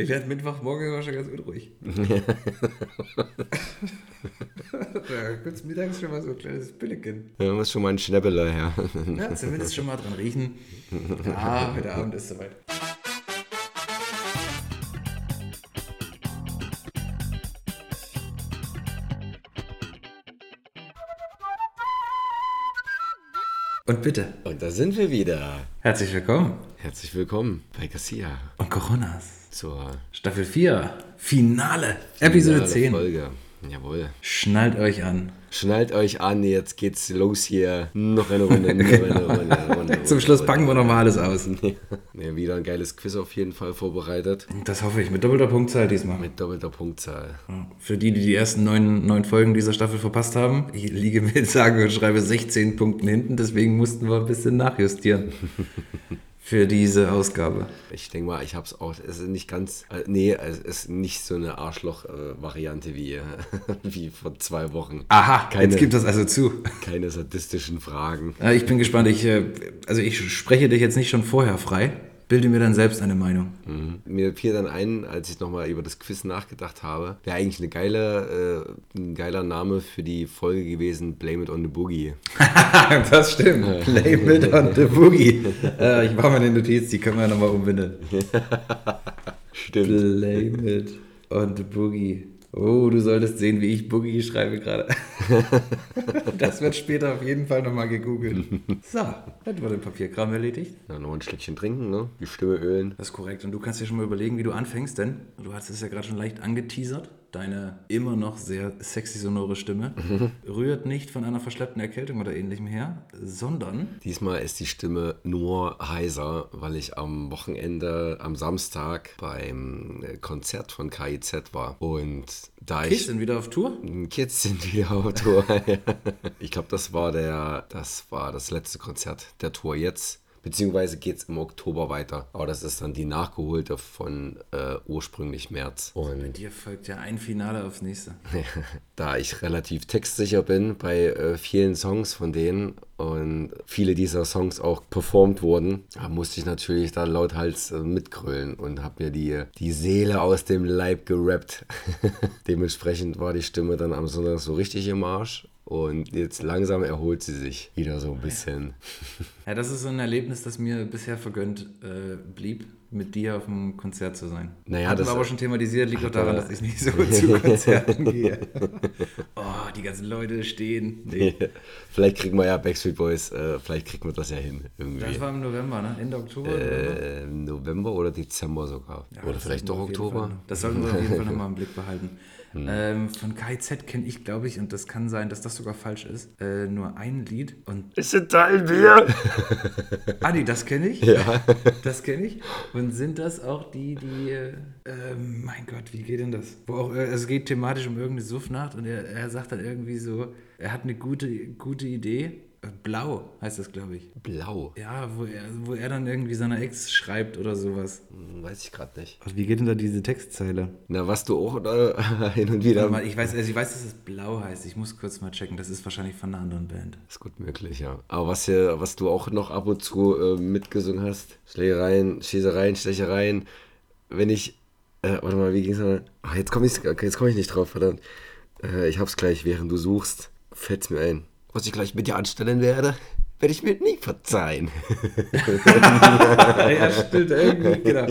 Ich werde Mittwochmorgen immer schon ganz unruhig. ja, kurz mittags schon mal so ein kleines Pilleken. Ja, muss schon mal ein Schnäppeler her. Ja, zumindest schon mal dran riechen. Ja, heute Abend ist soweit. Und bitte, Und da sind wir wieder. herzlich willkommen. Herzlich willkommen bei Cassia Und Coronas. Zur Staffel 4, Finale, Episode finale 10. Folge. Jawohl. Schnallt euch an. Schnallt euch an, jetzt geht's los hier. Noch eine Runde, noch eine Runde, eine Runde. Zum Schluss packen wir nochmal alles aus. Ja, wieder ein geiles Quiz auf jeden Fall vorbereitet. Das hoffe ich, mit doppelter Punktzahl diesmal. Mit doppelter Punktzahl. Für die, die die ersten neun, neun Folgen dieser Staffel verpasst haben, ich liege mit sage und schreibe 16 Punkten hinten, deswegen mussten wir ein bisschen nachjustieren für diese Ausgabe. Ich denke mal, ich hab's auch. Es ist nicht ganz. Äh, nee, es ist nicht so eine Arschloch-Variante wie, äh, wie vor zwei Wochen. Aha, Keine- jetzt gibt das also zu. Keine sadistischen Fragen. Ich bin gespannt. Ich, äh, also ich spreche dich jetzt nicht schon vorher frei. Bilde mir dann selbst eine Meinung. Mhm. Mir fiel dann ein, als ich nochmal über das Quiz nachgedacht habe, wäre eigentlich eine geile, äh, ein geiler Name für die Folge gewesen, Blame It on the Boogie. das stimmt. Blame it on the Boogie. äh, ich mache mal eine Notiz, die können wir nochmal umbinden. Stimmt. Blame it on the Boogie. Oh, du solltest sehen, wie ich Boogie schreibe gerade. das wird später auf jeden Fall nochmal gegoogelt. So, dann wurde Papierkram erledigt. Ja, noch ein Schlückchen trinken, ne? Die Stimme ölen. Das ist korrekt. Und du kannst dir schon mal überlegen, wie du anfängst, denn du hast es ja gerade schon leicht angeteasert. Deine immer noch sehr sexy sonore Stimme rührt nicht von einer verschleppten Erkältung oder ähnlichem her, sondern Diesmal ist die Stimme nur heiser, weil ich am Wochenende, am Samstag beim äh, Konzert von KIZ war. Und da Kids ich. sind wieder auf Tour. Kids sind wieder auf Tour. ich glaube, das war der, das war das letzte Konzert der Tour jetzt. Beziehungsweise geht es im Oktober weiter. Aber das ist dann die nachgeholte von äh, ursprünglich März. Und Dir folgt ja ein Finale aufs nächste. da ich relativ textsicher bin bei äh, vielen Songs von denen und viele dieser Songs auch performt wurden, musste ich natürlich da lauthals äh, mitgrölen und habe mir die, die Seele aus dem Leib gerappt. Dementsprechend war die Stimme dann am Sonntag so richtig im Arsch. Und jetzt langsam erholt sie sich wieder so ein bisschen. Ja, das ist so ein Erlebnis, das mir bisher vergönnt äh, blieb, mit dir auf dem Konzert zu sein. Naja, Hatten das- wir aber schon thematisiert, liegt Hat daran, dass ich nicht so zu Konzerten gehe. Oh, die ganzen Leute stehen. Nee. vielleicht kriegen wir ja Backstreet Boys, äh, vielleicht kriegen wir das ja hin irgendwie. Das war im November, ne? Ende Oktober. äh, November oder Dezember sogar. Ja, oder vielleicht doch Oktober. Fall Das sollten wir auf jeden Fall nochmal im Blick behalten. Ähm, von KZ kenne ich, glaube ich, und das kann sein, dass das sogar falsch ist, äh, nur ein Lied. Und Ist ein Teil Bier. Adi, das kenne ich. Ja. Das kenne ich. Und sind das auch die, die, äh, ähm, mein Gott, wie geht denn das? Wo auch, äh, es geht thematisch um irgendeine Suffnacht und er, er sagt dann irgendwie so, er hat eine gute, gute Idee. Blau heißt das, glaube ich. Blau. Ja, wo er, wo er dann irgendwie seiner Ex schreibt oder sowas. Hm, Weiß ich gerade nicht. Und wie geht denn da diese Textzeile? Na, was du auch äh, hin und wieder. Mal, ich weiß, also ich weiß, dass es blau heißt. Ich muss kurz mal checken. Das ist wahrscheinlich von einer anderen Band. Ist gut möglich, ja. Aber was, hier, was du auch noch ab und zu äh, mitgesungen hast: Schlägereien, Schießereien, Stechereien. Wenn ich. Äh, warte mal, wie ging's mal? Ach, jetzt komme ich, okay, jetzt komm ich nicht drauf, verdammt. Äh, ich hab's gleich, während du suchst, fällt's mir ein. Was ich gleich mit dir anstellen werde, werde ich mir nie verzeihen. ja, stimmt, irgendwie, genau.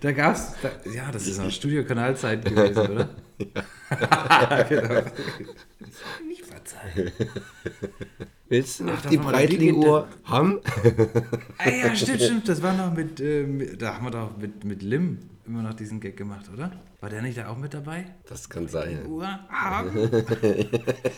Da gab's, da, ja, das ist auch Studio-Kanalzeit gewesen, oder? Ja. genau. Nicht verzeihen. Willst du noch Ach, die Breitling-Uhr haben? Ah, ja, stimmt, stimmt. Das war noch mit, äh, mit da haben wir doch mit, mit Lim immer noch diesen Gag gemacht, oder? War der nicht da auch mit dabei? Das kann sein. Uhr haben.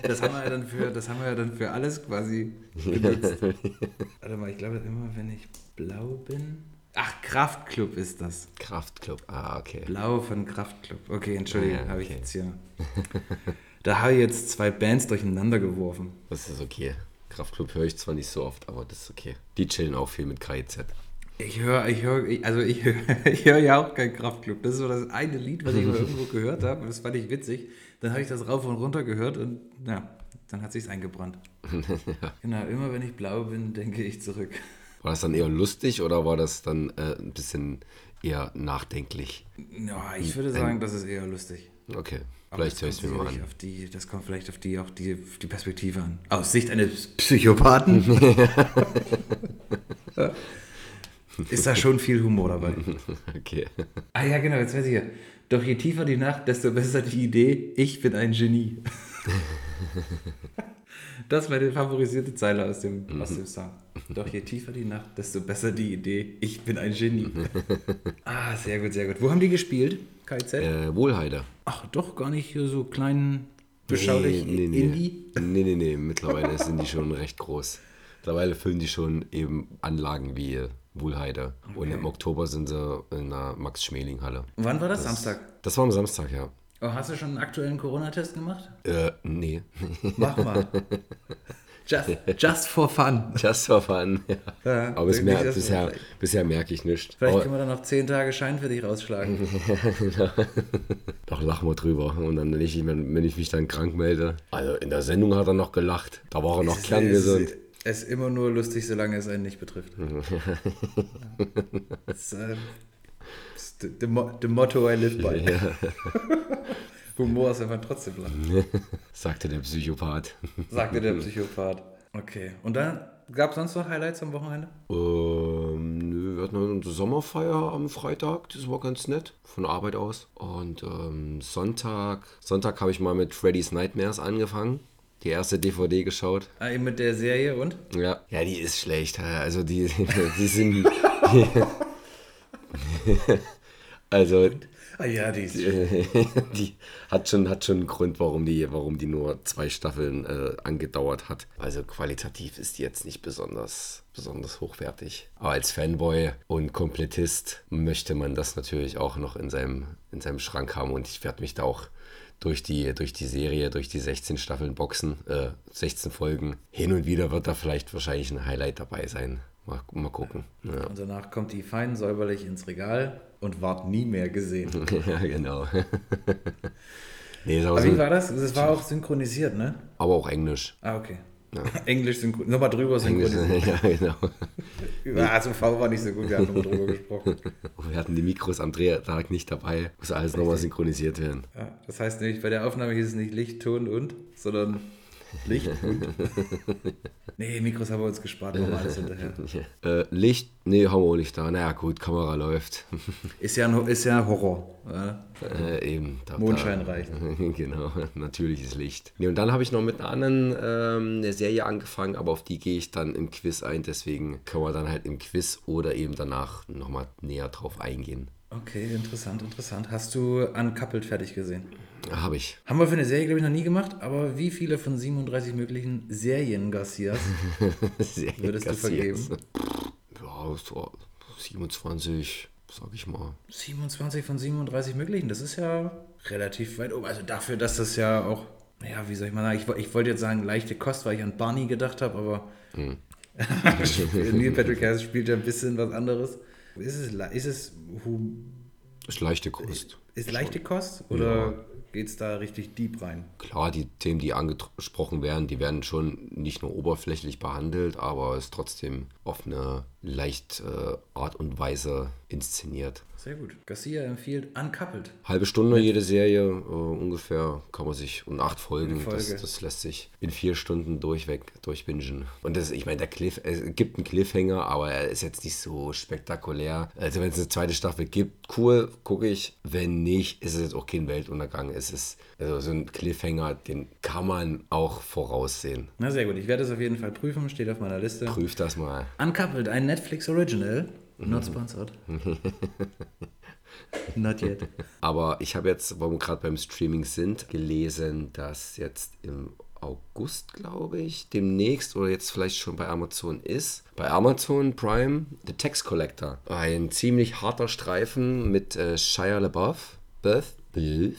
Das haben wir ja dann für, das haben wir ja dann für alles quasi benutzt. Warte mal, ich glaube immer, wenn ich blau bin. Ach, Kraftclub ist das. Kraftclub. Ah, okay. Blau von Kraftclub. Okay, Entschuldigung, Ja, habe ich okay. jetzt hier. Da habe ich jetzt zwei Bands durcheinander geworfen. Das ist okay. Kraftclub höre ich zwar nicht so oft, aber das ist okay. Die chillen auch viel mit KIZ. Ich höre, ich höre, also ich höre, ich höre ja auch kein Kraftclub. Das ist so das eine Lied, was ich mal irgendwo gehört habe. Und das fand ich witzig. Dann habe ich das rauf und runter gehört und ja, dann hat sich's eingebrannt. Genau, immer wenn ich blau bin, denke ich zurück. War das dann eher lustig oder war das dann äh, ein bisschen eher nachdenklich? Ja, ich würde sagen, das ist eher lustig. Okay, Aber vielleicht höre ich es mir mal an. Auf die, das kommt vielleicht auf die, auch die, auf die Perspektive an. Aus Sicht eines Psychopathen ist da schon viel Humor dabei. Okay. Ah ja, genau, jetzt weiß ich ja. Doch je tiefer die Nacht, desto besser die Idee, ich bin ein Genie. Das war die favorisierte Zeile aus dem, aus dem Song. Doch je tiefer die Nacht, desto besser die Idee, ich bin ein Genie. ah, sehr gut, sehr gut. Wo haben die gespielt? KZ? Äh, Wohlheider. Ach, doch gar nicht so klein, beschaulich, nee, nee, Indie. Nee, nee, nee. Mittlerweile sind die schon recht groß. Mittlerweile füllen die schon eben Anlagen wie Wohlheide. Und im Oktober sind sie in der Max-Schmeling-Halle. Wann war das? Samstag. Das war am Samstag, ja. Oh, hast du schon einen aktuellen Corona-Test gemacht? Äh, nee. Mach mal. Just, just for fun. Just for fun. Ja. Ja, Aber mal bisher, bisher merke ich nichts. Vielleicht Aber können wir dann noch 10 Tage Schein für dich rausschlagen. doch lachen wir drüber. Und dann, wenn ich, wenn ich mich dann krank melde. Also in der Sendung hat er noch gelacht. Da war er noch Es kerngesund. ist, es ist immer nur lustig, solange es einen nicht betrifft. das ist, äh, das the, the, Mo- the motto I live by. Humor ist einfach trotzdem lang, Sagte der Psychopath. sagte der Psychopath. Okay, und dann gab es sonst noch Highlights am Wochenende? Ähm, nö, wir hatten eine Sommerfeier am Freitag, das war ganz nett, von Arbeit aus. Und ähm, Sonntag, Sonntag habe ich mal mit Freddy's Nightmares angefangen. Die erste DVD geschaut. Ah, eben mit der Serie und? Ja. Ja, die ist schlecht. Also die, die sind. also Ah ja, die ist die hat schon, hat schon einen Grund, warum die, warum die nur zwei Staffeln äh, angedauert hat. Also qualitativ ist die jetzt nicht besonders, besonders hochwertig. Aber als Fanboy und Komplettist möchte man das natürlich auch noch in seinem, in seinem Schrank haben. Und ich werde mich da auch durch die, durch die Serie, durch die 16 Staffeln boxen, äh, 16 Folgen. Hin und wieder wird da vielleicht wahrscheinlich ein Highlight dabei sein. Mal, mal gucken. Ja. Und danach kommt die fein säuberlich ins Regal und ward nie mehr gesehen. ja, genau. nee, Aber so, wie war das? Das war auch synchronisiert, ne? aber auch Englisch. Ah, okay. Englisch synchronisiert. Nochmal drüber synchronisiert. ja, genau. Ah, so V war nicht so gut, wir haben nochmal drüber gesprochen. Wir hatten die Mikros am Drehtag nicht dabei. Muss alles nochmal synchronisiert werden. Ja, das heißt nämlich, bei der Aufnahme hieß es nicht Licht, Ton und, sondern Licht und. nee, Mikros haben wir uns gespart, machen wir alles hinterher. Äh, Licht, nee, haben wir auch nicht da. Naja, gut, Kamera läuft. Ist ja, ein, ist ja Horror. Ja? äh, eben. Da, Mondschein da, reicht. genau, natürliches Licht. Nee, und dann habe ich noch mit einer anderen ähm, eine Serie angefangen, aber auf die gehe ich dann im Quiz ein. Deswegen können wir dann halt im Quiz oder eben danach nochmal näher drauf eingehen. Okay, interessant, interessant. Hast du Uncoupled fertig gesehen? Habe ich. Haben wir für eine Serie, glaube ich, noch nie gemacht, aber wie viele von 37 möglichen Serien Garcias Sehr würdest du kassiert. vergeben? Ja, so 27, sag ich mal. 27 von 37 möglichen, das ist ja relativ weit oben. Also dafür, dass das ja auch, ja, wie soll ich mal sagen, ich, ich wollte jetzt sagen leichte Kost, weil ich an Barney gedacht habe, aber Neil Patrick Harris spielt ja ein bisschen was anderes. Ist es, ist es, Ist leichte Kost. ist leichte Kost oder geht es da richtig deep rein? Klar, die Themen, die angesprochen werden, die werden schon nicht nur oberflächlich behandelt, aber es ist trotzdem auf eine leicht äh, Art und Weise inszeniert. Sehr gut. Garcia empfiehlt Uncoupled. Halbe Stunde jede Serie, äh, ungefähr kann man sich, und acht Folgen, Folge. das, das lässt sich in vier Stunden durchweg, durchbingen. Und das, ich meine, der Cliff, es gibt einen Cliffhanger, aber er ist jetzt nicht so spektakulär. Also wenn es eine zweite Staffel gibt, cool, gucke ich. Wenn nicht, ist es jetzt auch kein Weltuntergang. Es ist also so ein Cliffhanger, den kann man auch voraussehen. Na sehr gut, ich werde es auf jeden Fall prüfen, steht auf meiner Liste. Prüf das mal. Uncoupled, ein Netflix Original. Not sponsored. Not yet. Aber ich habe jetzt, wo wir gerade beim Streaming sind, gelesen, dass jetzt im August, glaube ich, demnächst oder jetzt vielleicht schon bei Amazon ist. Bei Amazon Prime The Tax Collector. Ein ziemlich harter Streifen mit äh, Shia LaBeouf. Beth, Beth,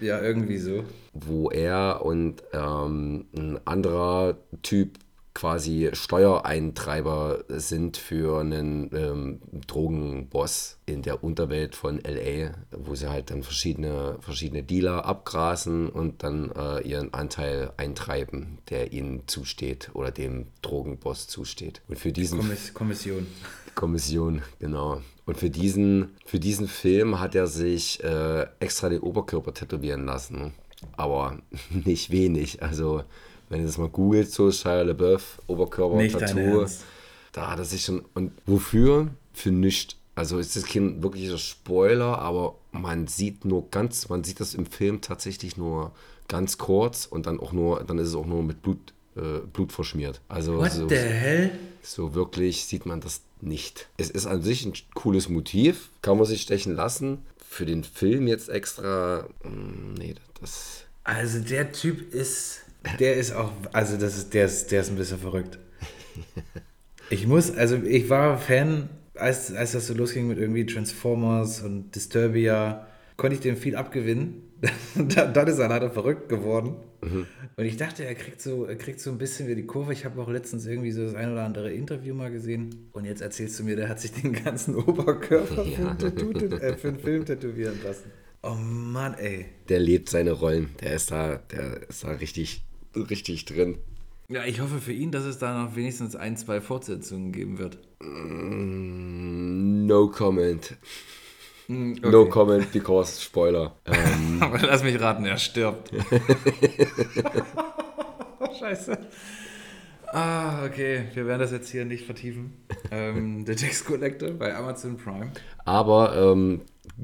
Ja, irgendwie so. wo er und ähm, ein anderer Typ quasi Steuereintreiber sind für einen ähm, Drogenboss in der Unterwelt von LA, wo sie halt dann verschiedene, verschiedene Dealer abgrasen und dann äh, ihren Anteil eintreiben, der ihnen zusteht oder dem Drogenboss zusteht. Und für diesen Kommiss Kommission. Kommission, genau. Und für diesen, für diesen Film hat er sich äh, extra den Oberkörper tätowieren lassen. Aber nicht wenig. Also wenn ihr das mal googelt, so Shia LaBeouf, Oberkörper, Nicht Tattoo, da hat er sich schon. Und wofür? Für nichts. Also ist das kein wirklicher Spoiler, aber man sieht nur ganz, man sieht das im Film tatsächlich nur ganz kurz und dann auch nur, dann ist es auch nur mit Blut, äh, Blut verschmiert. Also What so, the hell? so wirklich sieht man das nicht. Es ist an sich ein cooles Motiv, kann man sich stechen lassen. Für den Film jetzt extra, mm, nee, das. Also der Typ ist, der ist auch, also das ist, der ist, der ist ein bisschen verrückt. Ich muss, also ich war Fan, als, als das so losging mit irgendwie Transformers und Disturbia, konnte ich dem viel abgewinnen. dann, ist er leider verrückt geworden. Und ich dachte, er kriegt so, er kriegt so ein bisschen wieder die Kurve. Ich habe auch letztens irgendwie so das ein oder andere Interview mal gesehen. Und jetzt erzählst du mir, der hat sich den ganzen Oberkörper für, Ja. äh, für einen Film tätowieren lassen. Oh Mann, ey. Der lebt seine Rollen. Der ist da, der ist da richtig, richtig drin. Ja, ich hoffe für ihn, dass es da noch wenigstens ein, zwei Fortsetzungen geben wird. Mm, No comment. Hm, No comment because Spoiler. Ähm, Aber lass mich raten, er stirbt. Scheiße. Ah, okay. Wir werden das jetzt hier nicht vertiefen. Ähm, der Text Collector bei Amazon Prime. aber ähm,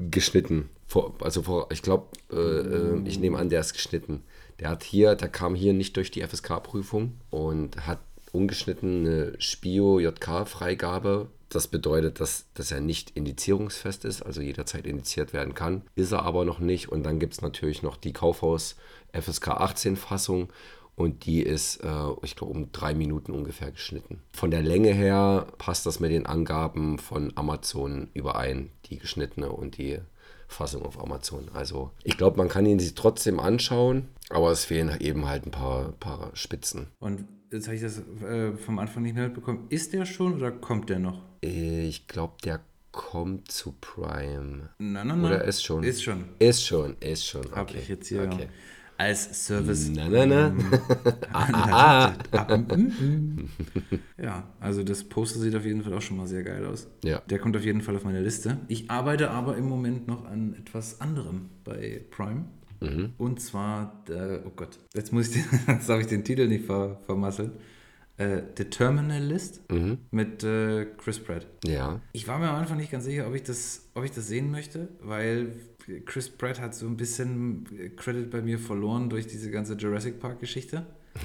geschnitten. Vor, also vor, ich glaube, äh, äh, ich nehme an, der ist geschnitten. Der hat hier, der kam hier nicht durch die FSK-Prüfung und hat ungeschnitten eine Spio-JK-Freigabe. Das bedeutet, dass, dass er nicht indizierungsfest ist, also jederzeit indiziert werden kann. Ist er aber noch nicht. Und dann gibt es natürlich noch die Kaufhaus FSK 18-Fassung. Und die ist, äh, ich glaube, um drei Minuten ungefähr geschnitten. Von der Länge her passt das mit den Angaben von Amazon überein, die geschnittene und die Fassung auf Amazon. Also ich glaube, man kann ihn sich trotzdem anschauen, aber es fehlen eben halt ein paar, paar Spitzen. Und jetzt habe ich das äh, vom Anfang nicht mehr mitbekommen. Ist der schon oder kommt der noch? Ich glaube, der kommt zu Prime. Nein, nein, nein. Oder ist schon? Ist schon. Ist schon, ist schon. Okay. Habe ich jetzt hier Okay. als Service. Na, na, na. Ja, also das Poster sieht auf jeden Fall auch schon mal sehr geil aus. Ja. Der kommt auf jeden Fall auf meine Liste. Ich arbeite aber im Moment noch an etwas anderem bei Prime. Mhm. Und zwar, der, oh Gott, jetzt muss ich den, jetzt darf ich den Titel nicht ver, vermasseln. Äh, The Terminal List Mhm. mit äh, Chris Pratt. Ja. Ich war mir am Anfang nicht ganz sicher, ob ich das, ob ich das sehen möchte, weil Chris Pratt hat so ein bisschen Credit bei mir verloren durch diese ganze Jurassic Park Geschichte.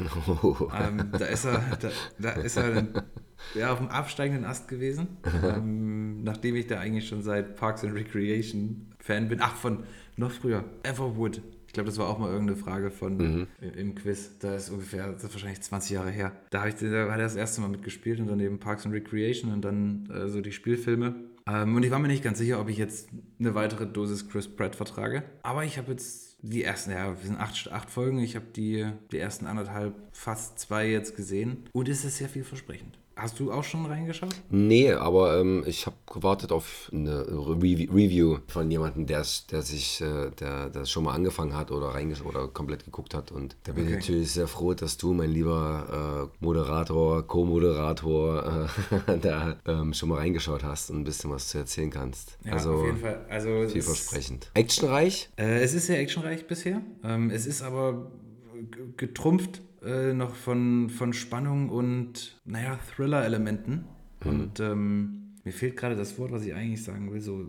ähm, da ist er, da, da ist er dann, ja, auf dem absteigenden Ast gewesen, ähm, nachdem ich da eigentlich schon seit Parks and Recreation Fan bin. Ach, von noch früher, Everwood. Ich glaube, das war auch mal irgendeine Frage von Mhm. im- Quiz. Da ist ungefähr, das ist wahrscheinlich 20 Jahre her. Da, hab ich, da hat er das erste Mal mitgespielt und dann eben Parks and Recreation und dann äh, so die Spielfilme. Ähm, und ich war mir nicht ganz sicher, ob ich jetzt eine weitere Dosis Chris Pratt vertrage. Aber ich habe jetzt die ersten, ja, wir sind acht, acht Folgen. Ich habe die, die ersten anderthalb, fast zwei jetzt gesehen. Und es ist sehr vielversprechend. Hast du auch schon reingeschaut? Nee, aber ähm, ich habe gewartet auf eine Revi- Review von jemandem, der, der sich, äh, der das schon mal angefangen hat oder reingeschaut oder komplett geguckt hat. Und da bin ich Okay. natürlich sehr froh, dass du, mein lieber äh, Moderator, Co-Moderator, äh, da ähm, schon mal reingeschaut hast und ein bisschen was zu erzählen kannst. Ja, also auf jeden Fall. Also es ist- vielversprechend. Actionreich? Äh, es ist sehr actionreich bisher. Ähm, es ist aber getrumpft äh, noch von, von Spannung und, naja, Thriller-Elementen. Und ähm, mir fehlt gerade das Wort, was ich eigentlich sagen will, so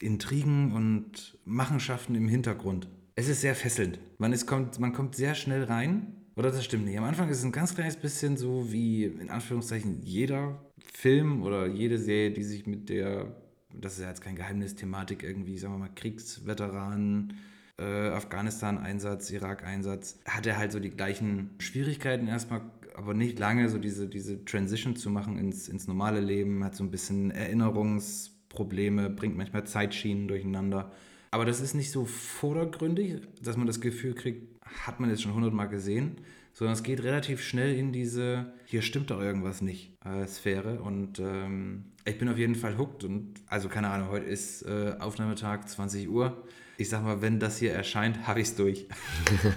Intrigen und Machenschaften im Hintergrund. Es ist sehr fesselnd. Man, ist, kommt, man kommt sehr schnell rein. Oder das stimmt nicht. Am Anfang ist es ein ganz kleines bisschen so wie, in Anführungszeichen, jeder Film oder jede Serie, die sich mit der, das ist ja jetzt kein Geheimnis, Thematik irgendwie, sagen wir mal, Kriegsveteranen, äh, Afghanistan-Einsatz, Irak-Einsatz, hat er halt so die gleichen Schwierigkeiten erstmal, aber nicht lange so diese, diese Transition zu machen ins, ins normale Leben, hat so ein bisschen Erinnerungsprobleme, bringt manchmal Zeitschienen durcheinander. Aber das ist nicht so vordergründig, dass man das Gefühl kriegt, hat man jetzt schon hundertmal gesehen, sondern es geht relativ schnell in diese, hier stimmt doch irgendwas nicht, äh, Sphäre. Und ähm, ich bin auf jeden Fall hooked und, also keine Ahnung, heute ist äh, Aufnahmetag 20 Uhr. Ich sag mal, wenn das hier erscheint, habe ich es durch.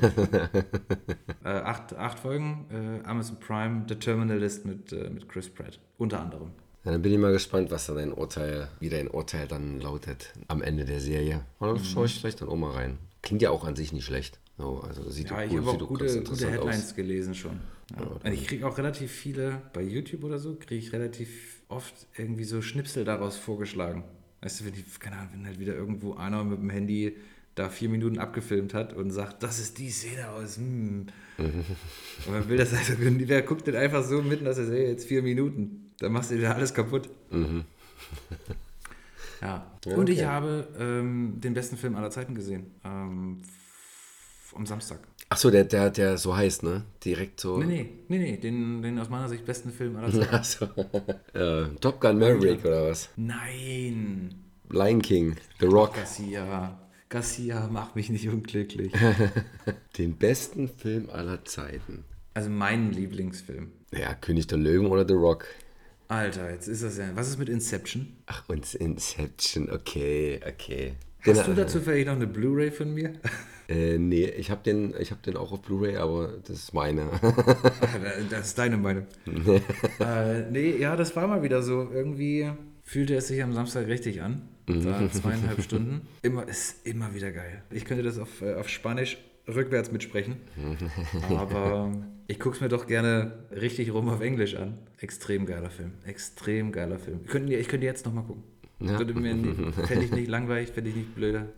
äh, acht, acht Folgen, äh, Amazon Prime, The Terminalist mit, äh, mit Chris Pratt, unter anderem. Ja, dann bin ich mal gespannt, was da dein Urteil, wie dein Urteil dann lautet am Ende der Serie. Und dann mhm. schaue ich vielleicht dann auch mal rein. Klingt ja auch an sich nicht schlecht. So, also sieht ja, ich habe auch gute, gute Headlines aus. gelesen schon. Ja. Ja, ich kriege auch relativ viele, bei YouTube oder so, kriege ich relativ oft irgendwie so Schnipsel daraus vorgeschlagen. Weißt du, wenn die, keine Ahnung, wenn halt wieder irgendwo einer mit dem Handy da vier Minuten abgefilmt hat und sagt, das ist die Szene aus. Hm. und man will das also, wer guckt denn einfach so mitten, dass er sagt, jetzt vier Minuten, dann machst du wieder alles kaputt. Mhm. ja. ja. Und okay. ich habe ähm, den besten Film aller Zeiten gesehen. Ähm, am Samstag. Achso, der, der, der so heißt, ne? Direkt so. Nee, nee, nee, nee. Den, den aus meiner Sicht besten Film aller Zeiten. Achso. äh, Top Gun Maverick oder was? Nein. Lion King, The Rock. Garcia. Garcia macht mich nicht unglücklich. den besten Film aller Zeiten. Also meinen Lieblingsfilm. Ja, König der Löwen oder The Rock? Alter, jetzt ist das ja. Was ist mit Inception? Ach, und Inception, okay, okay. Hast du dazu vielleicht noch eine Blu-ray von mir? Äh, nee, ich habe den, hab den auch auf Blu-ray, aber das ist meine. das ist deine Meinung. Nee. Äh, nee, ja, das war mal wieder so. Irgendwie fühlte es sich am Samstag richtig an. Mhm. Da zweieinhalb Stunden. Immer, ist immer wieder geil. Ich könnte das auf, äh, auf Spanisch rückwärts mitsprechen. Aber ich gucke es mir doch gerne richtig rum auf Englisch an. Extrem geiler Film. Extrem geiler Film. Ich könnte, ich könnte jetzt nochmal gucken. Ja. Fände ich nicht langweilig, fände ich nicht blöder.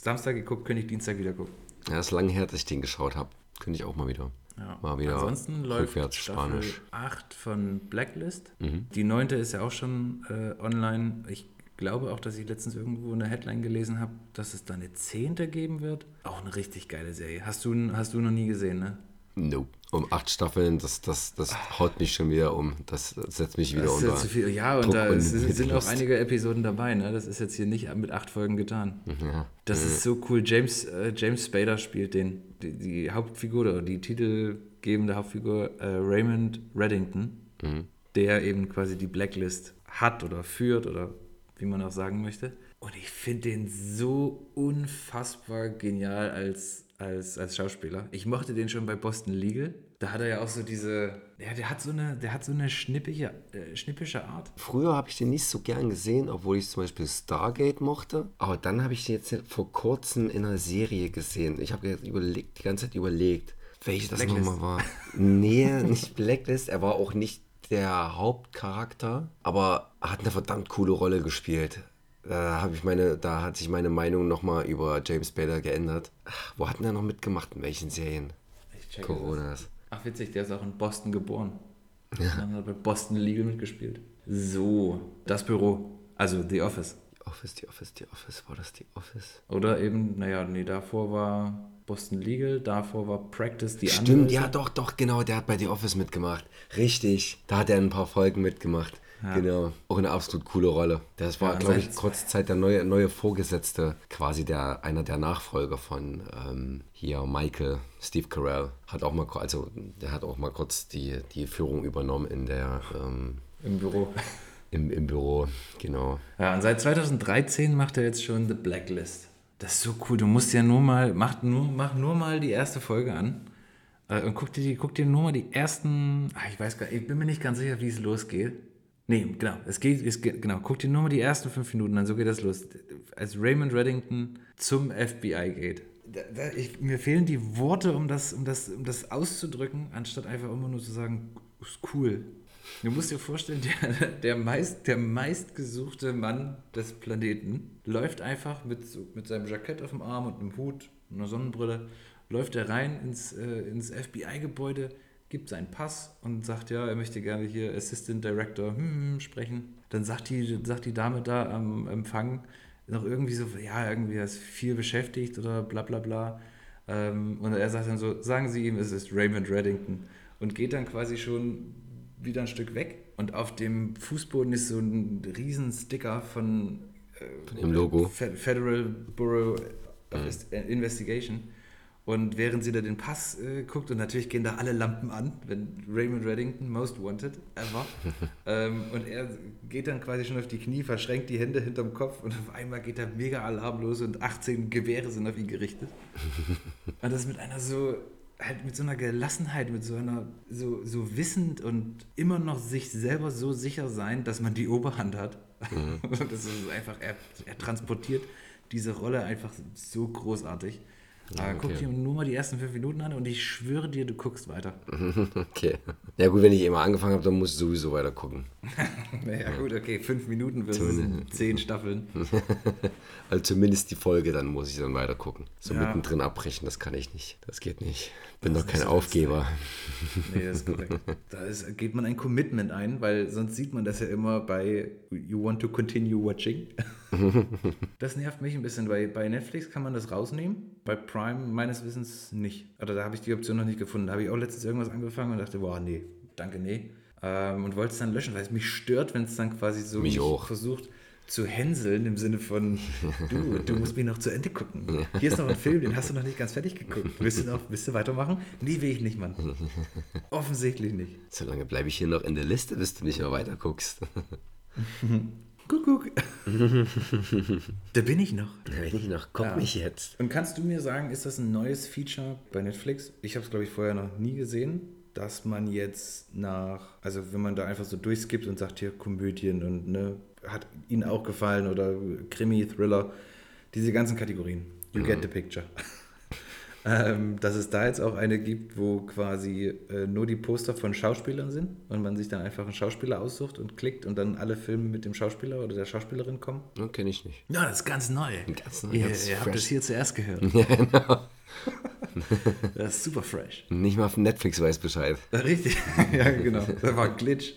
Samstag geguckt, könnte ich Dienstag wieder gucken. Ja, ist lange her, dass ich den geschaut habe. Könnte ich auch mal wieder. Ja. Mal wieder Ansonsten läuft Staffel Spanisch. 8 von Blacklist. Mhm. Die neunte ist ja auch schon äh, online. Ich glaube auch, dass ich letztens irgendwo eine Headline gelesen habe, dass es da eine zehnte geben wird. Auch eine richtig geile Serie. Hast du, hast du noch nie gesehen, ne? Nope. Um acht Staffeln, das, das, das haut mich schon wieder um. Das setzt mich wieder das unter. Ist viel. Ja, und Druck da und sind, sind auch einige Episoden dabei. Ne? Das ist jetzt hier nicht mit acht Folgen getan. Ja. Das mhm. ist so cool. James, äh, James Spader spielt den, die, die Hauptfigur oder die titelgebende Hauptfigur äh, Raymond Reddington, mhm. der eben quasi die Blacklist hat oder führt oder wie man auch sagen möchte. Und ich finde den so unfassbar genial als als, als Schauspieler. Ich mochte den schon bei Boston Legal. Da hat er ja auch so diese, ja, der hat so eine, der hat so eine schnippige, äh, schnippische Art. Früher habe ich den nicht so gern gesehen, obwohl ich zum Beispiel Stargate mochte. Aber dann habe ich den jetzt vor kurzem in einer Serie gesehen. Ich habe überlegt, die ganze Zeit überlegt, welche das nochmal war. nee, nicht Blacklist. Er war auch nicht der Hauptcharakter, aber hat eine verdammt coole Rolle gespielt. Da habe ich meine, da hat sich meine Meinung nochmal über James Bader geändert. Ach, wo hat denn er noch mitgemacht? In welchen Serien? Ich check Coronas. Ach witzig, der ist auch in Boston geboren. Ja. Dann hat bei Boston Legal mitgespielt. So, das Büro. Also The Office. The Office, The Office, The Office. War das The Office? Oder eben, naja, nee, davor war Boston Legal, davor war Practice die Stimmt, andere. ja, doch, doch, genau, der hat bei The Office mitgemacht. Richtig, da hat er ein paar Folgen mitgemacht. Ja. Genau. Auch eine absolut coole Rolle. Das war, ja, glaube ich, kurze Zeit der neue, neue Vorgesetzte, quasi der, einer der Nachfolger von ähm, hier Michael, Steve Carell. Hat auch mal, also der hat auch mal kurz die, die Führung übernommen in der ähm, im Büro. Im, Im Büro, genau. Ja, und seit 2013 macht er jetzt schon The Blacklist. Das ist so cool. Du musst ja nur mal, mach nur, mach nur mal die erste Folge an. Äh, und guck dir, guck dir nur mal die ersten. Ach, ich weiß gar ich bin mir nicht ganz sicher, wie es losgeht. Nee, genau. Es geht, es geht, genau. Guck dir nur mal die ersten fünf Minuten an, so geht das los. Als Raymond Reddington zum FBI geht. Da, da, ich, mir fehlen die Worte, um das, um, das, um das auszudrücken, anstatt einfach immer nur zu sagen, ist cool. Du musst dir vorstellen, der, der, meist, der meistgesuchte Mann des Planeten läuft einfach mit, mit seinem Jackett auf dem Arm und einem Hut und einer Sonnenbrille, läuft er rein ins, äh, ins FBI-Gebäude, gibt seinen Pass und sagt, ja, er möchte gerne hier Assistant Director hm, hm, sprechen. Dann sagt die, sagt die Dame da am Empfang noch irgendwie so, ja, irgendwie er ist viel beschäftigt oder bla bla bla. Ähm, und er sagt dann so, sagen Sie ihm, es ist Raymond Reddington. Und geht dann quasi schon wieder ein Stück weg. Und auf dem Fußboden ist so ein riesen Sticker von Von dem Logo. Federal Bureau of Investigation. Und während sie da den Pass äh, guckt, und natürlich gehen da alle Lampen an, wenn Raymond Reddington, most wanted ever. ähm, und er geht dann quasi schon auf die Knie, verschränkt die Hände hinterm Kopf und auf einmal geht der mega Alarm los und 18 Gewehre sind auf ihn gerichtet. und das mit einer so, halt mit so einer Gelassenheit, mit so einer, so, so wissend und immer noch sich selber so sicher sein, dass man die Oberhand hat. Mhm. das ist einfach, er, er transportiert diese Rolle einfach so großartig. Ja, okay. Guck dir nur mal die ersten fünf Minuten an und ich schwöre dir, du guckst weiter. Okay. Ja gut, wenn ich immer angefangen habe, dann muss ich sowieso weiter gucken. naja gut, okay, fünf Minuten versus zehn Staffeln. also zumindest die Folge, dann muss ich dann weiter gucken. So ja. mittendrin abbrechen, das kann ich nicht. Das geht nicht. Bin das doch kein Aufgeber. Nee, das ist korrekt. Da ist, geht man ein Commitment ein, weil sonst sieht man das ja immer bei You want to continue watching. das nervt mich ein bisschen. Bei, bei Netflix kann man das rausnehmen, bei Prime meines Wissens nicht. Oder da habe ich die Option noch nicht gefunden. Da habe ich auch letztens irgendwas angefangen und dachte, boah, nee, danke, nee. Ähm, und wollte es dann löschen, weil es mich stört, wenn es dann quasi so mich mich versucht zu hänseln im Sinne von, du, du musst mich noch zu Ende gucken. Hier ist noch ein Film, den hast du noch nicht ganz fertig geguckt. Willst du, noch, willst du weitermachen? Nee, will ich nicht, Mann. Offensichtlich nicht. Solange bleibe ich hier noch in der Liste, bis du nicht mehr weiter guckst. Kuckuck. da bin ich noch. Da bin ich noch. Guck ja. mich jetzt. Und kannst du mir sagen, ist das ein neues Feature bei Netflix? Ich habe es, glaube ich, vorher noch nie gesehen, dass man jetzt nach, also wenn man da einfach so durchskippt und sagt, hier Komödien und ne, hat Ihnen auch gefallen oder Krimi, Thriller, diese ganzen Kategorien. You mhm. get the picture. Ähm, dass es da jetzt auch eine gibt, wo quasi äh, nur die Poster von Schauspielern sind und man sich dann einfach einen Schauspieler aussucht und klickt und dann alle Filme mit dem Schauspieler oder der Schauspielerin kommen. Ja, kenne ich nicht. Ja, das ist ganz neu. Ganz neu ihr, ihr habt das hier zuerst gehört. ja, genau. Das ist super fresh. Nicht mal auf Netflix weiß Bescheid. Richtig, ja genau. Das war ein Glitch.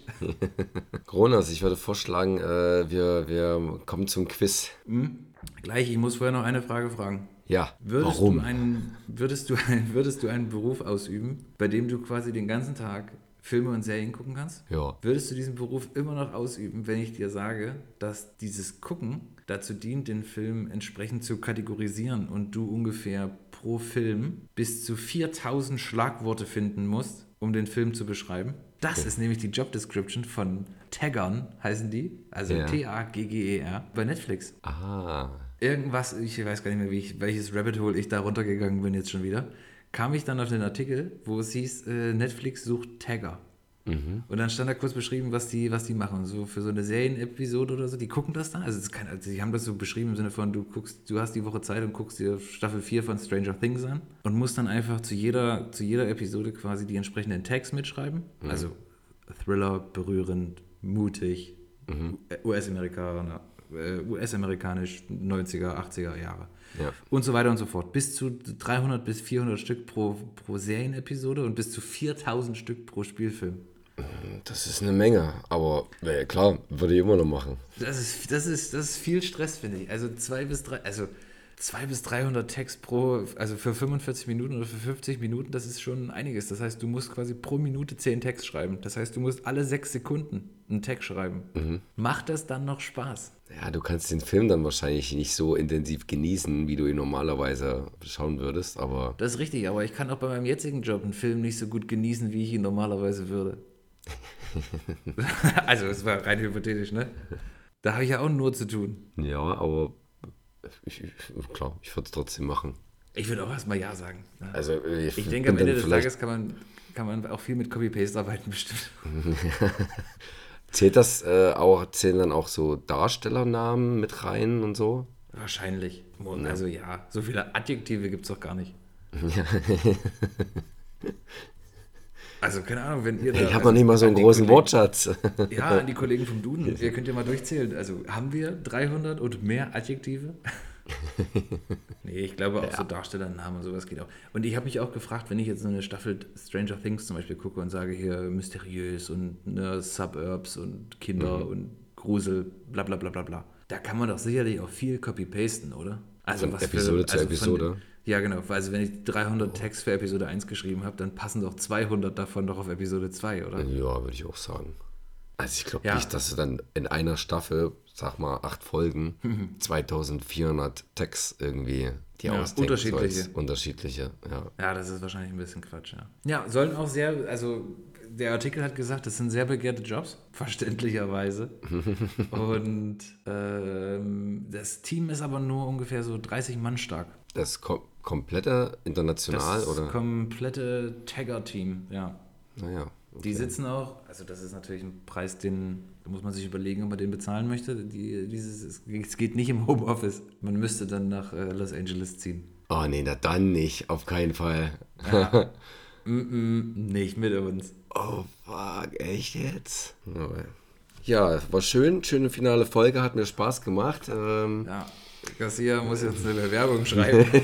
Kronos, ich würde vorschlagen, äh, wir, wir kommen zum Quiz. Mhm. Gleich, ich muss vorher noch eine Frage fragen. Ja, würdest warum? Du einen, würdest, du würdest du einen Beruf ausüben, bei dem du quasi den ganzen Tag Filme und Serien gucken kannst? Ja. Würdest du diesen Beruf immer noch ausüben, wenn ich dir sage, dass dieses Gucken dazu dient, den Film entsprechend zu kategorisieren und du ungefähr pro Film bis zu 4000 Schlagworte finden musst, um den Film zu beschreiben? Das okay. ist nämlich die Job Description von Taggern, heißen die. Also ja. T-A-G-G-E-R bei Netflix. Aha. Irgendwas, ich weiß gar nicht mehr, ich, welches Rabbit Hole ich da runtergegangen bin jetzt schon wieder kam ich dann auf den Artikel, wo es hieß, äh, Netflix sucht Tagger. Mhm. Und dann stand da kurz beschrieben, was die, was die machen. So für so eine Serienepisode oder so, die gucken das dann. Also, das kann, also die haben das so beschrieben im Sinne von, du guckst, du hast die Woche Zeit und guckst dir Staffel 4 von Stranger Things an und musst dann einfach zu jeder, zu jeder Episode quasi die entsprechenden Tags mitschreiben. Mhm. Also Thriller, berührend, mutig, mhm. US-Amerikaner, US-amerikanisch 90er, 80er Jahre. Ja. Und so weiter und so fort. Bis zu 300 bis 400 Stück pro, pro Serienepisode und bis zu 4000 Stück pro Spielfilm. Das ist eine Menge, aber ja, klar, würde ich immer noch machen. Das ist, das ist, das ist viel Stress, finde ich. Also zwei bis drei, also zwei bis 300 Text pro, also für 45 Minuten oder für 50 Minuten, das ist schon einiges. Das heißt, du musst quasi pro Minute 10 Text schreiben. Das heißt, du musst alle sechs Sekunden einen Text schreiben. Mhm. Macht das dann noch Spaß? Ja, du kannst den Film dann wahrscheinlich nicht so intensiv genießen, wie du ihn normalerweise schauen würdest, aber. Das ist richtig, aber ich kann auch bei meinem jetzigen Job einen Film nicht so gut genießen, wie ich ihn normalerweise würde. also, es war rein hypothetisch, ne? Da habe ich ja auch nur zu tun. Ja, aber ich, ich, klar, ich würde es trotzdem machen. Ich würde auch erstmal Ja sagen. Ja. Also, ich, ich denke, am Ende des Tages kann man, kann man auch viel mit Copy-Paste arbeiten, bestimmt. Zählt das äh, auch, zählen dann auch so Darstellernamen mit rein und so? Wahrscheinlich. Also ja, so viele Adjektive gibt es doch gar nicht. Also keine Ahnung, wenn ihr da, Ich habe also, noch nicht mal so einen großen Kollegen, Wortschatz. Ja, an die Kollegen vom Duden. Ihr könnt ja mal durchzählen. Also haben wir 300 und mehr Adjektive? nee, ich glaube auch ja. so Darstellernamen und sowas geht auch. Und ich habe mich auch gefragt, wenn ich jetzt so eine Staffel Stranger Things zum Beispiel gucke und sage hier mysteriös und ne, Suburbs und Kinder mhm. und Grusel, bla bla bla bla bla. Da kann man doch sicherlich auch viel copy-pasten, oder? Also von was Episode für, zu also Episode. Von, ja, genau. Also wenn ich 300 oh. Text für Episode 1 geschrieben habe, dann passen doch 200 davon doch auf Episode 2, oder? Ja, würde ich auch sagen. Also ich glaube Ja. nicht, dass du dann in einer Staffel, sag mal acht Folgen, 2400 Tags irgendwie die Ja, unterschiedliche. sollst. Unterschiedliche, ja. Ja, das ist wahrscheinlich ein bisschen Quatsch, ja. Ja, sollen auch sehr, also der Artikel hat gesagt, das sind sehr begehrte Jobs, verständlicherweise. Und ähm, das Team ist aber nur ungefähr so 30 Mann stark. Das kom komplette international Das oder? komplette Tagger-Team, ja. Naja. Die sitzen auch, also das ist natürlich ein Preis, den da muss man sich überlegen, ob man den bezahlen möchte. Die, dieses, es- geht nicht im Homeoffice. Man müsste dann nach äh, Los Angeles ziehen. Oh nee, na dann nicht, auf keinen Fall. Mm -mm, nicht mit uns. Oh fuck, echt jetzt? Ja, war schön, schöne finale Folge, hat mir Spaß gemacht. Ähm, Ja, Garcia muss jetzt eine Bewerbung schreiben.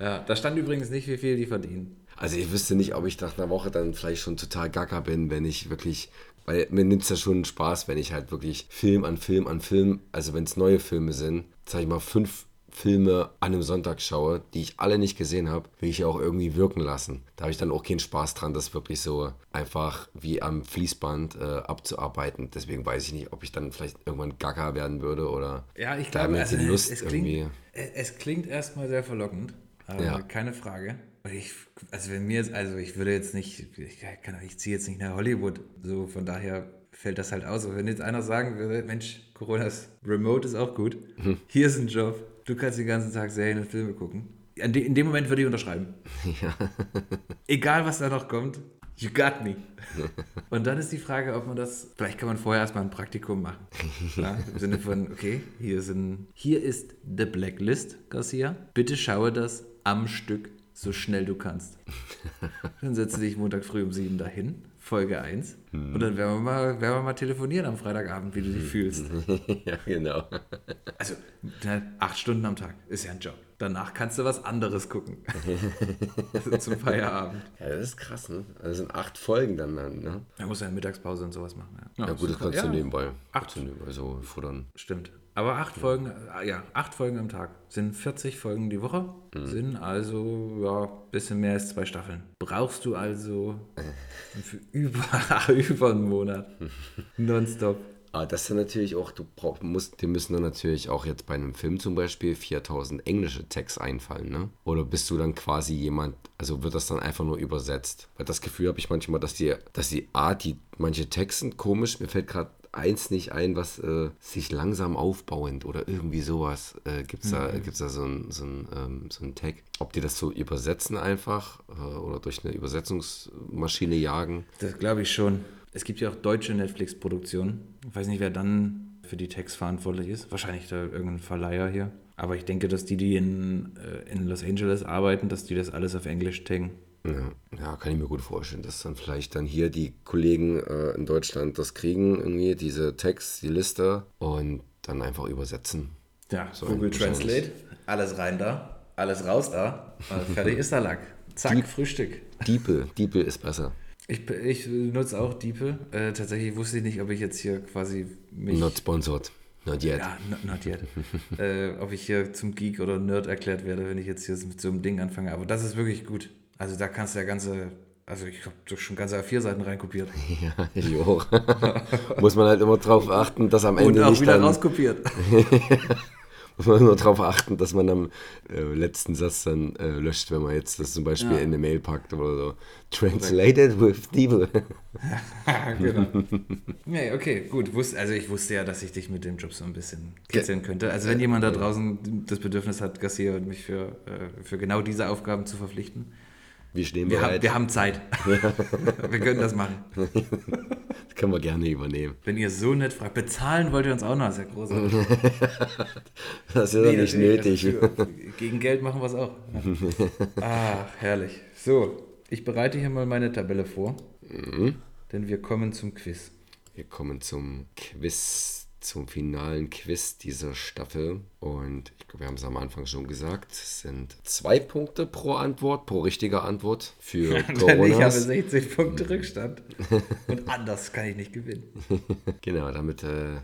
ja, da stand übrigens nicht, wie viel die verdienen. Also ich wüsste nicht, ob ich nach einer Woche dann vielleicht schon total gaga bin, wenn ich wirklich, weil mir nimmt es ja schon Spaß, wenn ich halt wirklich Film an Film an Film, also wenn es neue Filme sind, sag ich mal fünf Filme an einem Sonntag schaue, die ich alle nicht gesehen habe, will ich ja auch irgendwie wirken lassen. Da habe ich dann auch keinen Spaß dran, das wirklich so einfach wie am Fließband äh, abzuarbeiten. Deswegen weiß ich nicht, ob ich dann vielleicht irgendwann gaga werden würde oder Ja, ich da glaube, also, die Lust es, irgendwie. klingt, es es klingt erstmal sehr verlockend. Ja. Keine Frage. Ich, also wenn mir jetzt, also ich würde jetzt nicht, ich, kann, ich ziehe jetzt nicht nach Hollywood. So, von daher fällt das halt aus. Aber wenn jetzt einer sagen würde, Mensch, Coronas Remote ist auch gut. Hm. Hier ist ein Job. Du kannst den ganzen Tag Serien und Filme gucken. In dem Moment würde ich unterschreiben. Egal, was da noch kommt, you got me. Und dann ist die Frage, ob man das, vielleicht kann man vorher erstmal ein Praktikum machen. Ja, Im Sinne von, okay, hier, sind, hier ist The Blacklist, Garcia. Bitte schaue das am Stück so schnell du kannst. Dann setze dich Montag früh um sieben dahin, Folge 1. Und dann werden wir, mal, werden wir mal telefonieren am Freitagabend, wie du dich fühlst. ja, genau. Also, acht Stunden am Tag ist ja ein Job. Danach kannst du was anderes gucken. Also zum Feierabend. Ja, das ist krass, ne? Also das sind acht Folgen dann, ne? Da muss ja Mittagspause und sowas machen. Ja, Ja, gut, das kannst du ja, nebenbei. Acht. Kannst du nebenbei so futtern. Stimmt. Aber acht Folgen, äh, ja, acht Folgen am Tag. Sind 40 Folgen die Woche. Sind also, ja, bisschen mehr als zwei Staffeln. Brauchst du also für über, über einen Monat. Nonstop. Aber das ist dann natürlich auch, du brauchst, musst, dir müssen dann natürlich auch jetzt bei einem Film zum Beispiel 4000 englische Tags einfallen, ne? Oder bist du dann quasi jemand, also wird das dann einfach nur übersetzt? Weil das Gefühl habe ich manchmal, dass die, dass die Art, die manche sind komisch, mir fällt gerade eins nicht ein, was äh, sich langsam aufbauend oder irgendwie sowas. Äh, Gibt es da, gibt's da so ein, so, ein, ähm, so ein Tag? Ob die das so übersetzen einfach äh, oder durch eine Übersetzungsmaschine jagen? Das glaube ich schon. Es gibt ja auch deutsche Netflix-Produktionen. Ich weiß nicht, wer dann für die Tags verantwortlich ist. Wahrscheinlich da irgendein Verleiher hier. Aber ich denke, dass die, die in, äh, in Los Angeles arbeiten, dass die das alles auf Englisch taggen. Ja, ja, kann ich mir gut vorstellen, dass dann vielleicht dann hier die Kollegen äh, in Deutschland das kriegen, irgendwie diese Text, die Liste und dann einfach übersetzen. Ja, So Google. Translate, alles rein da, alles raus da, äh, fertig ist der Lack. Zack, Frühstück. Diepel, Diepel ist besser. Ich, ich nutze auch Diepe. Äh, tatsächlich wusste ich nicht, ob ich jetzt hier quasi mich... Not sponsored. Not yet. ja, not, not yet. äh, ob ich hier zum Geek oder Nerd erklärt werde, wenn ich jetzt hier mit so einem Ding anfange. Aber das ist wirklich gut. Also da kannst du ja ganze... Also ich habe schon ganze A4-Seiten reinkopiert. Ja, jo. Muss man halt immer drauf achten, dass am Und Ende auch nicht wieder dann, rauskopiert. muss man nur darauf achten, dass man am äh, letzten Satz dann äh, löscht, wenn man jetzt das zum Beispiel Ja. in eine Mail packt oder so. Translated with Diebel. genau. Nee, okay, gut. Wus- Also ich wusste ja, dass ich dich mit dem Job so ein bisschen kitzeln könnte. Also wenn jemand da draußen das Bedürfnis hat, Garcia und mich für, äh, für genau diese Aufgaben zu verpflichten, Wir stehen wir, haben, bereit. wir haben Zeit. wir können das machen. das können wir gerne übernehmen. Wenn ihr so nett fragt, bezahlen wollt ihr uns auch noch, das ist ja großartig. Das ist ja nicht natürlich, nötig. Gegen Geld machen wir es auch. Ach, herrlich. So, ich bereite hier mal meine Tabelle vor, Mhm. denn wir kommen zum Quiz. Wir kommen zum Quiz, zum finalen Quiz dieser Staffel. Und ich glaube, wir haben es am Anfang schon gesagt. Es sind zwei Punkte pro Antwort, pro richtige Antwort für Denn ich habe Coronas. 60 Punkte Rückstand. Und anders kann ich nicht gewinnen. Genau, damit, äh,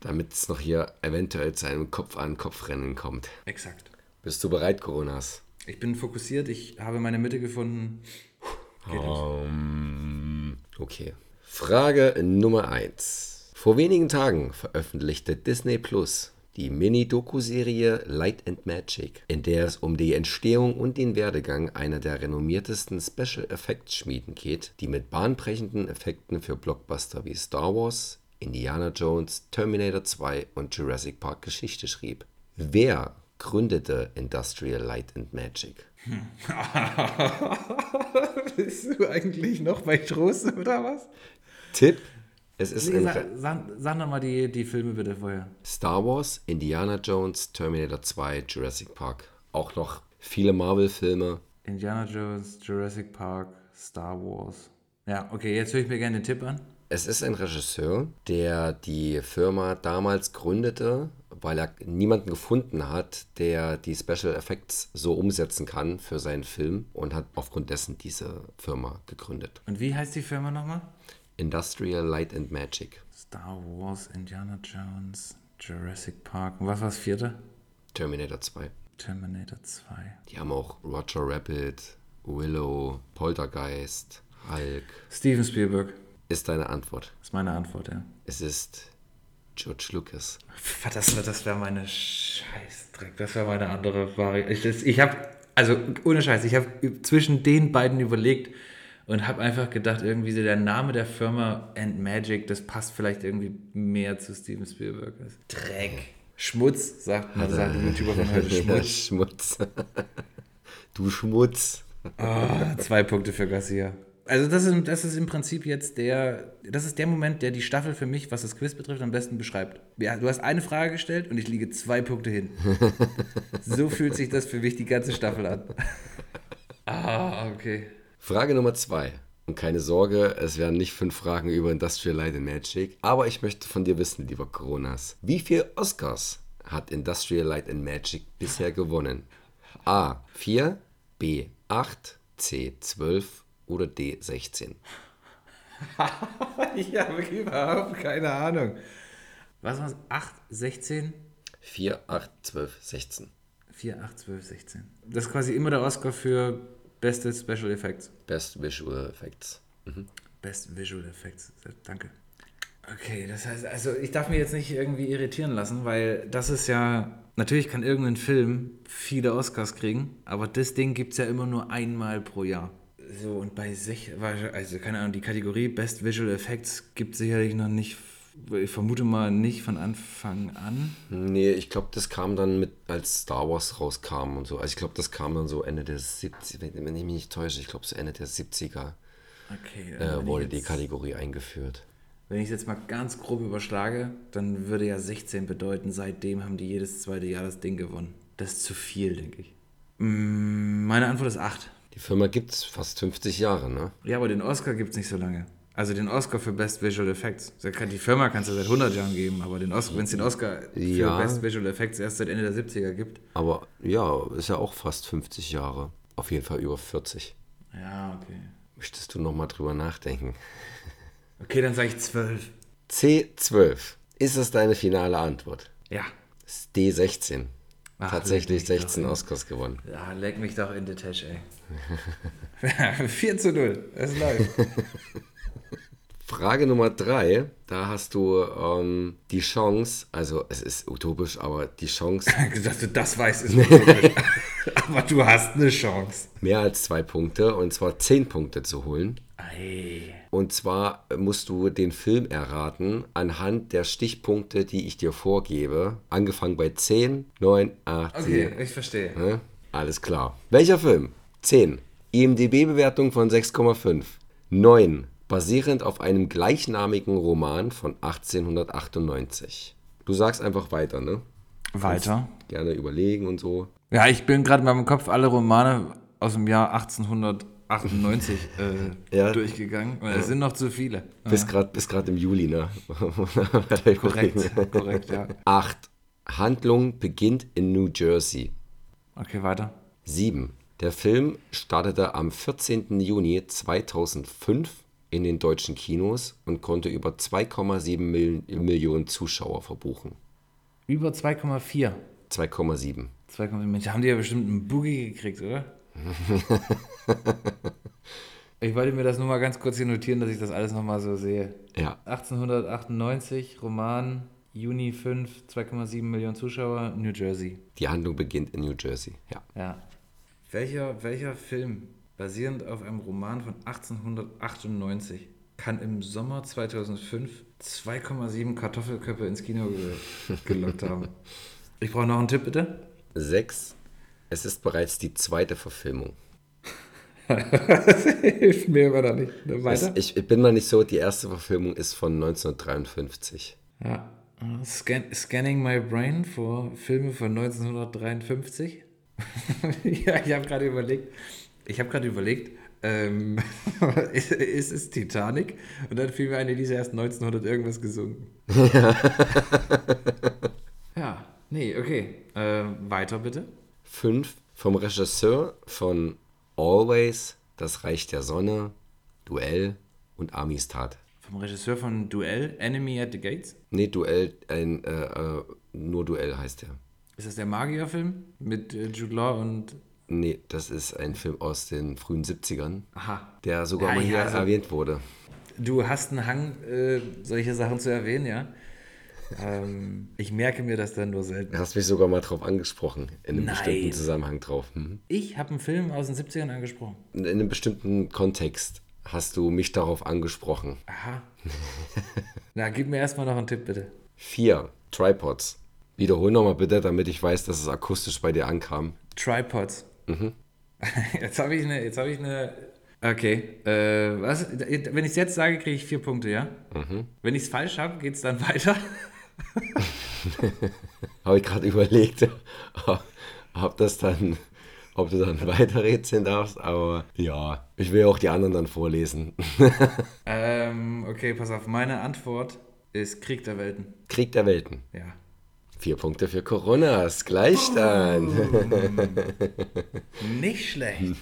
damit es noch hier eventuell zu einem Kopf-an-Kopf-Rennen kommt. Exakt. Bist du bereit, Coronas? Ich bin fokussiert, ich habe meine Mitte gefunden. Geht. Um, Okay. Frage Nummer 1. Vor wenigen Tagen veröffentlichte Disney Plus die Mini-Doku-Serie Light and Magic, in der es um die Entstehung und den Werdegang einer der renommiertesten Special Effects Schmieden geht, die mit bahnbrechenden Effekten für Blockbuster wie Star Wars, Indiana Jones, Terminator 2 und Jurassic Park Geschichte schrieb. Wer gründete Industrial Light and Magic? Bist du eigentlich noch bei Trost oder was? Tipp: Es ist Nee, sag, sag, sag nochmal die, die Filme bitte vorher. Star Wars, Indiana Jones, Terminator 2, Jurassic Park. Auch noch viele Marvel-Filme. Indiana Jones, Jurassic Park, Star Wars. Ja, okay, jetzt höre ich mir gerne den Tipp an. Es ist ein Regisseur, der die Firma damals gründete, weil er niemanden gefunden hat, der die Special Effects so umsetzen kann für seinen Film und hat aufgrund dessen diese Firma gegründet. Und wie heißt die Firma nochmal? Industrial Light and Magic. Star Wars, Indiana Jones, Jurassic Park. Und was war das vierte? Terminator 2. Terminator 2. Die haben auch Roger Rabbit, Willow, Poltergeist, Hulk. Steven Spielberg. Ist deine Antwort. Ist meine Antwort, ja. Es ist George Lucas. Das, das wäre meine Scheißdreck. Das wäre meine andere Variante. Ich, ich habe, also ohne Scheiß, ich habe zwischen den beiden überlegt und habe einfach gedacht, irgendwie so der Name der Firma and Magic, das passt vielleicht irgendwie mehr zu Steven Spielberg. Dreck. Schmutz, sagt man, sagt ein YouTuber von heute. Schmutz. Schmutz. du Schmutz. Ah, zwei Punkte für Garcia. Also das ist, das ist im Prinzip jetzt der, das ist der Moment, der die Staffel für mich, was das Quiz betrifft, am besten beschreibt. Ja, du hast eine Frage gestellt und ich liege zwei Punkte hin. So fühlt sich das für mich die ganze Staffel an. Ah, okay. Frage Nummer zwei. Und keine Sorge, es werden nicht fünf Fragen über Industrial Light and Magic, aber ich möchte von dir wissen, lieber Coronas, wie viele Oscars hat Industrial Light and Magic bisher gewonnen? A. 4, B. 8, C. 12 oder D. 16? Ich habe überhaupt keine Ahnung. Was war es? 8, 16? 4, 8, 12, 16. 4, 8, 12, 16. Das ist quasi immer der Oscar für beste Special Effects. Best Visual Effects. Best Visual Effects. Danke. Okay, das heißt, also ich darf mir jetzt nicht irgendwie irritieren lassen, weil das ist ja, natürlich kann irgendein Film viele Oscars kriegen, aber das Ding gibt es ja immer nur einmal pro Jahr. So, und bei sich, also keine Ahnung, die Kategorie Best Visual Effects gibt es sicherlich noch nicht, ich vermute mal nicht von Anfang an. Nee, ich glaube, das kam dann mit, als Star Wars rauskam und so. Also ich glaube, das kam dann so Ende der 70er, wenn ich mich nicht täusche, ich glaube so Ende der 70er Okay, äh, wenn wurde ich die jetzt- Kategorie eingeführt. Wenn ich es jetzt mal ganz grob überschlage, dann würde ja 16 bedeuten, seitdem haben die jedes zweite Jahr das Ding gewonnen. Das ist zu viel, denke ich. Mm, Meine Antwort ist 8. Die Firma gibt es fast 50 Jahre, ne? Ja, aber den Oscar gibt es nicht so lange. Also den Oscar für Best Visual Effects. Die Firma kannst du seit 100 Jahren geben, aber wenn es den Oscar für Ja. Best Visual Effects erst seit Ende der 70er gibt. Aber ja, ist ja auch fast 50 Jahre. Auf jeden Fall über 40. Ja, okay. Möchtest du nochmal drüber nachdenken? Okay, dann sage ich 12. C12. Ist es deine finale Antwort? Ja. Ist D16. Ach, Tatsächlich leck mich 16 doch. Oscars gewonnen. Ja, leck mich doch in die Tasche, ey. 4 zu 0. Es läuft. Frage Nummer drei, da hast du ähm, die Chance, also es ist utopisch, aber die Chance, Dass du das weißt, ist utopisch. Aber du hast eine Chance. mehr als zwei Punkte, und zwar zehn Punkte zu holen. Ei. Und zwar musst du den Film erraten anhand der Stichpunkte, die ich dir vorgebe. Angefangen bei 10, 9, 8, Okay, 7. ich verstehe. Ne? Alles klar. Welcher Film? 10. IMDB-Bewertung von 6,5. 9. Basierend auf einem gleichnamigen Roman von 1898. Du sagst einfach weiter, ne? Weiter. Gerne überlegen und so. Ja, ich bin gerade in meinem Kopf alle Romane aus dem Jahr 1898 äh, Ja. durchgegangen. Und es sind noch zu viele. Bis gerade bis grad im Juli, ne? Korrekt, korrekt, ja. 8. Handlung beginnt in New Jersey. Okay, weiter. 7. Der Film startete am 14. Juni 2005 in den deutschen Kinos und konnte über 2,7 Mil Millionen Zuschauer verbuchen. Über 2,4. 2,7. 2,4. Mensch, haben die ja bestimmt einen Boogie gekriegt, oder? Ich wollte mir das nur mal ganz kurz hier notieren, dass ich das alles nochmal so sehe. Ja. 1898, Roman, Juni 5, 2,7 Millionen Zuschauer, New Jersey. Die Handlung beginnt in New Jersey. Ja. Ja. Welcher, welcher Film, basierend auf einem Roman von 1898, kann im Sommer 2005 2,7 Kartoffelköpfe ins Kino ge gelockt haben? Ich brauche noch einen Tipp, bitte. Sechs. Es ist bereits die zweite Verfilmung. das hilft mir immer noch nicht. Weiter? Ich, ich bin mal nicht so, die erste Verfilmung ist von 1953. Ja. Scan Scanning My Brain vor Filme von 1953. ja, ich habe gerade überlegt, ich habe gerade überlegt, ähm, ist, ist es Titanic? Und dann fiel mir eine, die ist erst 1900 irgendwas gesungen. ja, nee, okay. Äh, weiter bitte. Fünf vom Regisseur von Always, Das Reich der Sonne, Duell und Amistad. Vom Regisseur von Duell, Enemy at the Gates? Nee, Duell, ein, äh, äh, nur Duell heißt der. Ist das der Magierfilm mit äh, Jude Law und. Nee, das ist ein Film aus den frühen 70ern, Aha. der sogar Ja, mal ja, hier also- erwähnt wurde. Du hast einen Hang, äh, solche Sachen zu erwähnen, ja? ähm, ich merke mir das dann nur selten. Du hast mich sogar mal drauf angesprochen, in einem Nein. bestimmten Zusammenhang drauf. Mhm. Ich habe einen Film aus den 70ern angesprochen. In einem bestimmten Kontext hast du mich darauf angesprochen. Aha. Na, gib mir erstmal noch einen Tipp, bitte. Vier, Tripods. Wiederhol nochmal bitte, damit ich weiß, dass es akustisch bei dir ankam. Tripods. Jetzt habe ich eine, jetzt habe ich eine. Okay. Äh, was? Wenn ich es jetzt sage, kriege ich vier Punkte, ja? Wenn ich es falsch habe, geht es dann weiter. Habe ich gerade überlegt, ob das dann, ob du dann weiterrätseln darfst, aber ja, ich will auch die anderen dann vorlesen. ähm, okay, pass auf. Meine Antwort ist Krieg der Welten. Krieg der Welten. Ja. Vier Punkte für Coronas, Gleichstand. Nicht schlecht.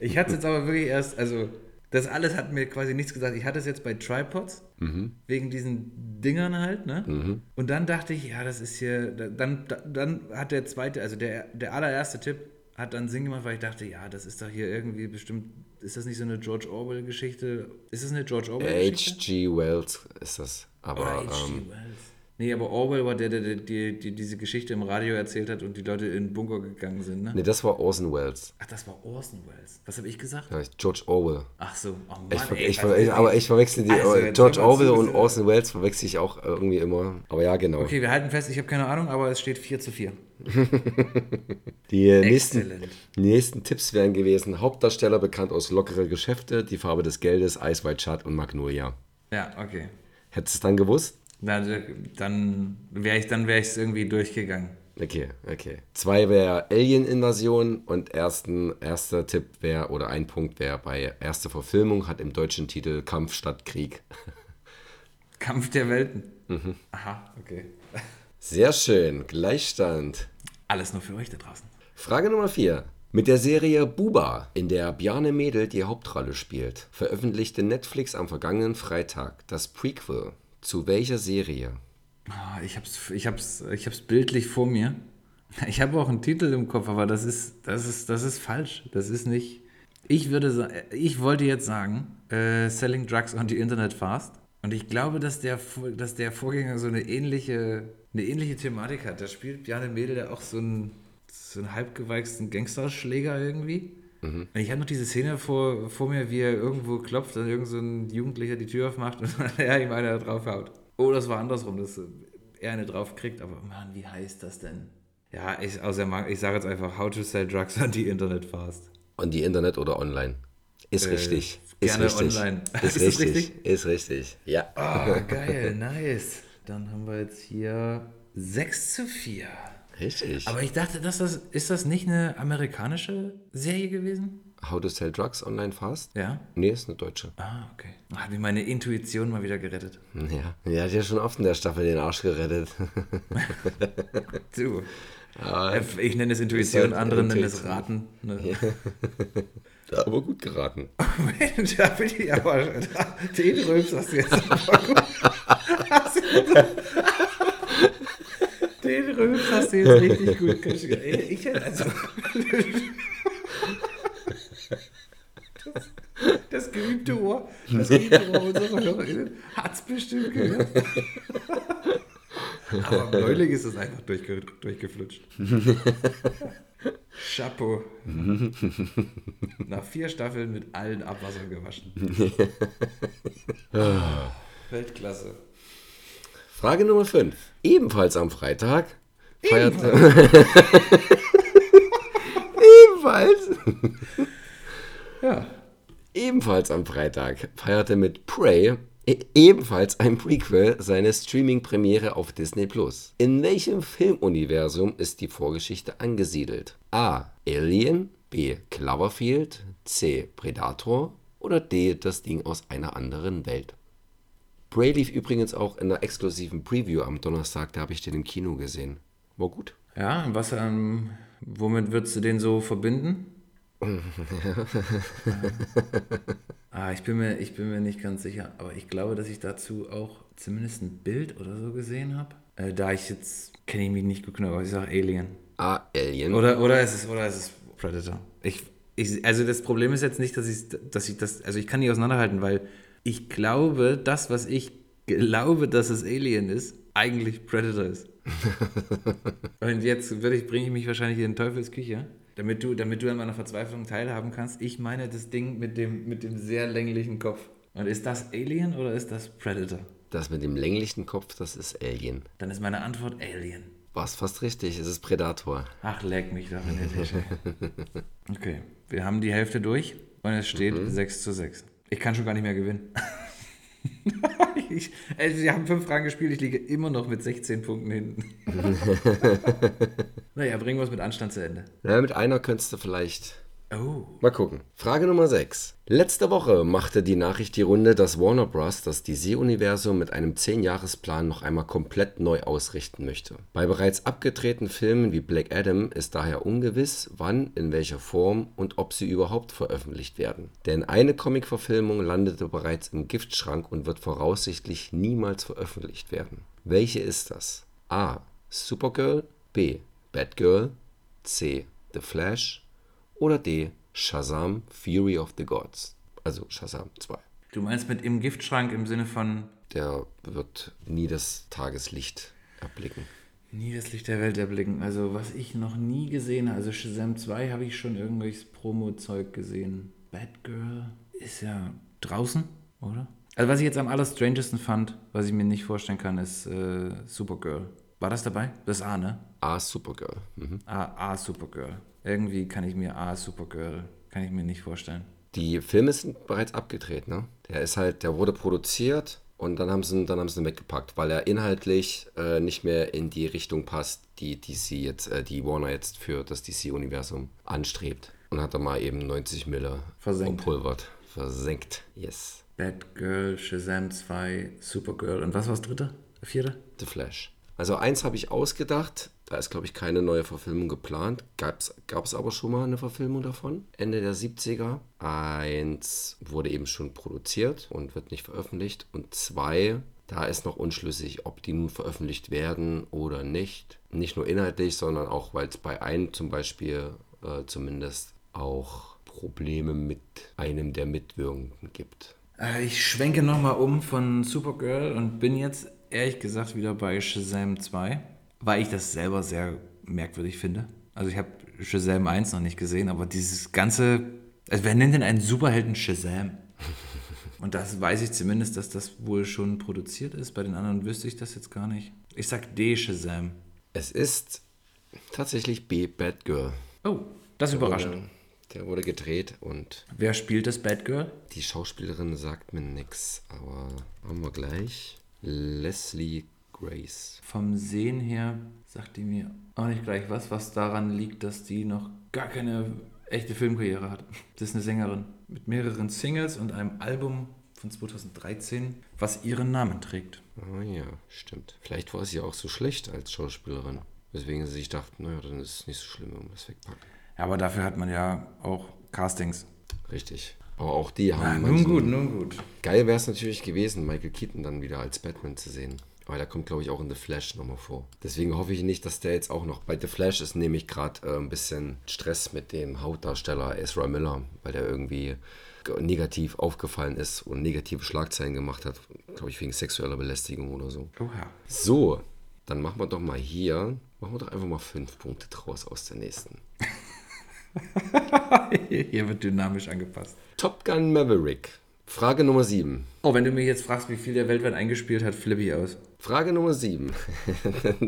Ich hatte es jetzt aber wirklich erst, also das alles hat mir quasi nichts gesagt. Ich hatte es jetzt bei Tripods, wegen diesen Dingern halt, ne? Und dann dachte ich, ja, das ist hier, da- dann, da- dann hat der zweite, also der, der allererste Tipp hat dann Sinn gemacht, weil ich dachte, ja, das ist doch hier irgendwie bestimmt, ist das nicht so eine George Orwell-Geschichte? Ist das eine George Orwell-Geschichte? H.G. Wells ist das. Aber H.G. ähm, Wells. Nee, aber Orwell war der, der, der, die, die diese Geschichte im Radio erzählt hat und die Leute in den Bunker gegangen sind, ne? nee, das war Orson Welles. Ach, das war Orson Welles. Was habe ich gesagt? Ja, George Orwell. Ach so, oh Mann, Ich, ver ey, ich, also ver wirklich. aber ich verwechsel die. Also, äh, George Orwell und. Orson Welles verwechsel ich auch irgendwie immer. Aber ja, genau. Okay, wir halten fest, ich habe keine Ahnung, aber es steht 4 zu 4. Die äh, nächsten, nächsten Tipps wären gewesen: Hauptdarsteller bekannt aus Lockere Geschäfte, Die Farbe des Geldes, Ice White Shut und Magnolia. Ja, okay. Hättest du es dann gewusst? Dann wäre ich dann wäre ich es irgendwie durchgegangen. Okay, okay. Zwei wäre Alien-Invasion und ersten, erster Tipp wäre, oder ein Punkt wäre bei erste Verfilmung, hat im deutschen Titel Kampf statt Krieg. Kampf der Welten. Mhm. Aha, okay. Sehr schön, Gleichstand. Alles nur für euch da draußen. Frage Nummer 4. Mit der Serie Buba, in der Bjarne Mädel die Hauptrolle spielt, veröffentlichte Netflix am vergangenen Freitag das Prequel. Zu welcher Serie? Ah, ich hab's, ich hab's, ich hab's bildlich vor mir. Ich habe auch einen Titel im Kopf, aber das ist, das ist, das ist falsch. Das ist nicht. Ich würde ich wollte jetzt sagen, äh, Selling Drugs on the Internet Fast. Und ich glaube, dass der, dass der Vorgänger so eine ähnliche, eine ähnliche Thematik hat. Da spielt Bjarne Mädel ja auch so einen, so einen halbgeweichsten Gangsterschläger irgendwie. Und ich habe noch diese Szene vor, vor mir, wie er irgendwo klopft und irgend so ein Jugendlicher die Tür aufmacht und er ihm einer draufhaut. Oh, das war andersrum, dass er eine drauf kriegt. Aber Mann, wie heißt das denn? Ja, ich, Mar- ich sage jetzt einfach How to Sell Drugs on the Internet Fast. On die Internet oder online? Ist Äh, richtig. Ist richtig. online. Ist, Ist richtig. richtig? Ist richtig. Ja. Oh, geil, nice. Dann haben wir jetzt hier 6 zu 4. Richtig. Aber ich dachte, dass das, ist das nicht eine amerikanische Serie gewesen? How to Sell Drugs Online Fast? Ja. Nee, ist eine deutsche. Ah, okay. Hat mir meine Intuition mal wieder gerettet. Ja. Der hat ja schon oft in der Staffel den Arsch gerettet. Du. Äh, Ich nenne es Intuition, halt andere nennen es. Raten. Ne? Aber gut geraten. Mensch, da bin ich aber. Den Rülps hast du jetzt aber gut. Den Rülps hast du jetzt richtig gut geschrieben. Ich hätte also. Das geübte Ohr, das geübte Ohr unserer HörerInnen hat es bestimmt gehört. Aber neulich ist es einfach durchge durchgeflutscht. Chapeau. Nach vier Staffeln mit allen Abwassern gewaschen. Weltklasse. Frage Nummer 5. Ebenfalls am Freitag feierte. Ebenfalls. Ja. Ebenfalls am Freitag feierte mit Prey e- ebenfalls ein Prequel seine Streaming-Premiere auf Disney Plus. In welchem Filmuniversum ist die Vorgeschichte angesiedelt? A. Alien, B. Cloverfield, C. Predator oder D. Das Ding aus einer anderen Welt? Prey lief übrigens auch in einer exklusiven Preview am Donnerstag, da habe ich den im Kino gesehen. War gut. Ja, was, ähm, womit würdest du den so verbinden? ah, ich bin, mir, ich bin mir nicht ganz sicher, aber ich glaube, dass ich dazu auch zumindest ein Bild oder so gesehen habe. Äh, da ich jetzt, kenne ich mich nicht gut genug, aber ich sage Alien. A. Alien. Oder, oder, ist es, oder ist es Predator? Ich, ich, also das Problem ist jetzt nicht, dass ich, dass ich das, also ich kann nicht auseinanderhalten, weil ich glaube, das, was ich glaube, dass es Alien ist, eigentlich Predator ist. Und jetzt würde ich, bringe ich mich wahrscheinlich in Teufelsküche, damit du, damit du an meiner Verzweiflung teilhaben kannst. Ich meine das Ding mit dem, mit dem sehr länglichen Kopf. Und ist das Alien oder ist das Predator? Das mit dem länglichen Kopf, das ist Alien. Dann ist meine Antwort Alien. War fast richtig, es ist Predator. Ach, leck mich doch in der Tische. Okay, wir haben die Hälfte durch und es steht 6 zu 6. Ich kann schon gar nicht mehr gewinnen. ich, also, wir haben fünf Fragen gespielt, ich liege immer noch mit 16 Punkten hinten. naja, bringen wir es mit Anstand zu Ende. Ja, mit einer könntest du vielleicht. Oh. Mal gucken. Frage Nummer 6. Letzte Woche machte die Nachricht die Runde, dass Warner Bros. das DC-Universum mit einem 10-Jahres-Plan noch einmal komplett neu ausrichten möchte. Bei bereits abgedrehten Filmen wie Black Adam ist daher ungewiss, wann, in welcher Form und ob sie überhaupt veröffentlicht werden. Denn eine Comic-Verfilmung landete bereits im Giftschrank und wird voraussichtlich niemals veröffentlicht werden. Welche ist das? A. Supergirl, B. Batgirl, C. The Flash oder D. Shazam Fury of the Gods. Also Shazam 2. Du meinst mit im Giftschrank im Sinne von Der wird nie das Tageslicht erblicken. nie das Licht der Welt erblicken. Also was ich noch nie gesehen habe, also Shazam 2 habe ich schon irgendwelches Promo-Zeug gesehen. Batgirl ist ja draußen, oder? Also was ich jetzt am allerstrangesten fand, was ich mir nicht vorstellen kann, ist äh, Supergirl. War das dabei? Das A, ne? A. Supergirl. Mhm. A, A Supergirl. Irgendwie kann ich mir A Supergirl, kann ich mir nicht vorstellen. Die Filme sind bereits abgedreht, ne? Der ist halt, der wurde produziert und dann haben sie ihn, dann haben sie ihn weggepackt, weil er inhaltlich äh, nicht mehr in die Richtung passt, die DC jetzt, äh, die Warner jetzt für das DC-Universum anstrebt. Und hat dann mal eben 90 Mille Versenkt. verpulvert. Versenkt. Yes. Batgirl, Shazam 2, Supergirl und was war das dritte? Vierte? The Flash. Also eins habe ich ausgedacht, da ist glaube ich keine neue Verfilmung geplant. Gab es aber schon mal eine Verfilmung davon, Ende der 70er. Eins wurde eben schon produziert und wird nicht veröffentlicht. Und zwei, da ist noch unschlüssig, ob die nun veröffentlicht werden oder nicht. Nicht nur inhaltlich, sondern auch, weil es bei einem zum Beispiel äh, zumindest auch Probleme mit einem der Mitwirkenden gibt. Äh, Ich schwenke nochmal um von Supergirl und bin jetzt ehrlich gesagt wieder bei Shazam 2, weil ich das selber sehr merkwürdig finde. Also ich habe Shazam 1 noch nicht gesehen, aber dieses ganze, also wer nennt denn einen Superhelden Shazam? Und das weiß ich zumindest, dass das wohl schon produziert ist. Bei den anderen wüsste ich das jetzt gar nicht. Ich sag D Shazam. Es ist tatsächlich B, Batgirl. Oh, das ist überraschend. Wurde, der wurde gedreht und Wer spielt das Batgirl? die Schauspielerin sagt mir nix, aber haben wir gleich. Leslie Grace. Vom Sehen her sagt die mir auch nicht gleich was, was daran liegt, dass die noch gar keine echte Filmkarriere hat. Das ist eine Sängerin mit mehreren Singles und einem Album von 2013, was ihren Namen trägt. Ah ja, stimmt. Vielleicht war sie auch so schlecht als Schauspielerin. Weswegen sie sich dachten, naja, dann ist es nicht so schlimm, wenn wir das wegpacken. Ja, aber dafür hat man ja auch Castings. Richtig. Aber auch die haben Ah, nun gut, nun gut. Geil wäre es natürlich gewesen, Michael Keaton dann wieder als Batman zu sehen. Aber der kommt, glaube ich, auch in The Flash nochmal vor. Deswegen hoffe ich nicht, dass der jetzt auch noch. Bei The Flash ist nämlich gerade äh, ein bisschen Stress mit dem Hauptdarsteller Ezra Miller, weil der irgendwie negativ aufgefallen ist und negative Schlagzeilen gemacht hat. Glaube ich, wegen sexueller Belästigung oder so. Oha. So, dann machen wir doch mal hier. Machen wir doch einfach mal fünf Punkte draus aus der nächsten. Hier wird dynamisch angepasst. Top Gun Maverick. Frage Nummer 7. Oh, wenn du mich jetzt fragst, wie viel der weltweit eingespielt hat, flippe ich aus. Frage Nummer 7.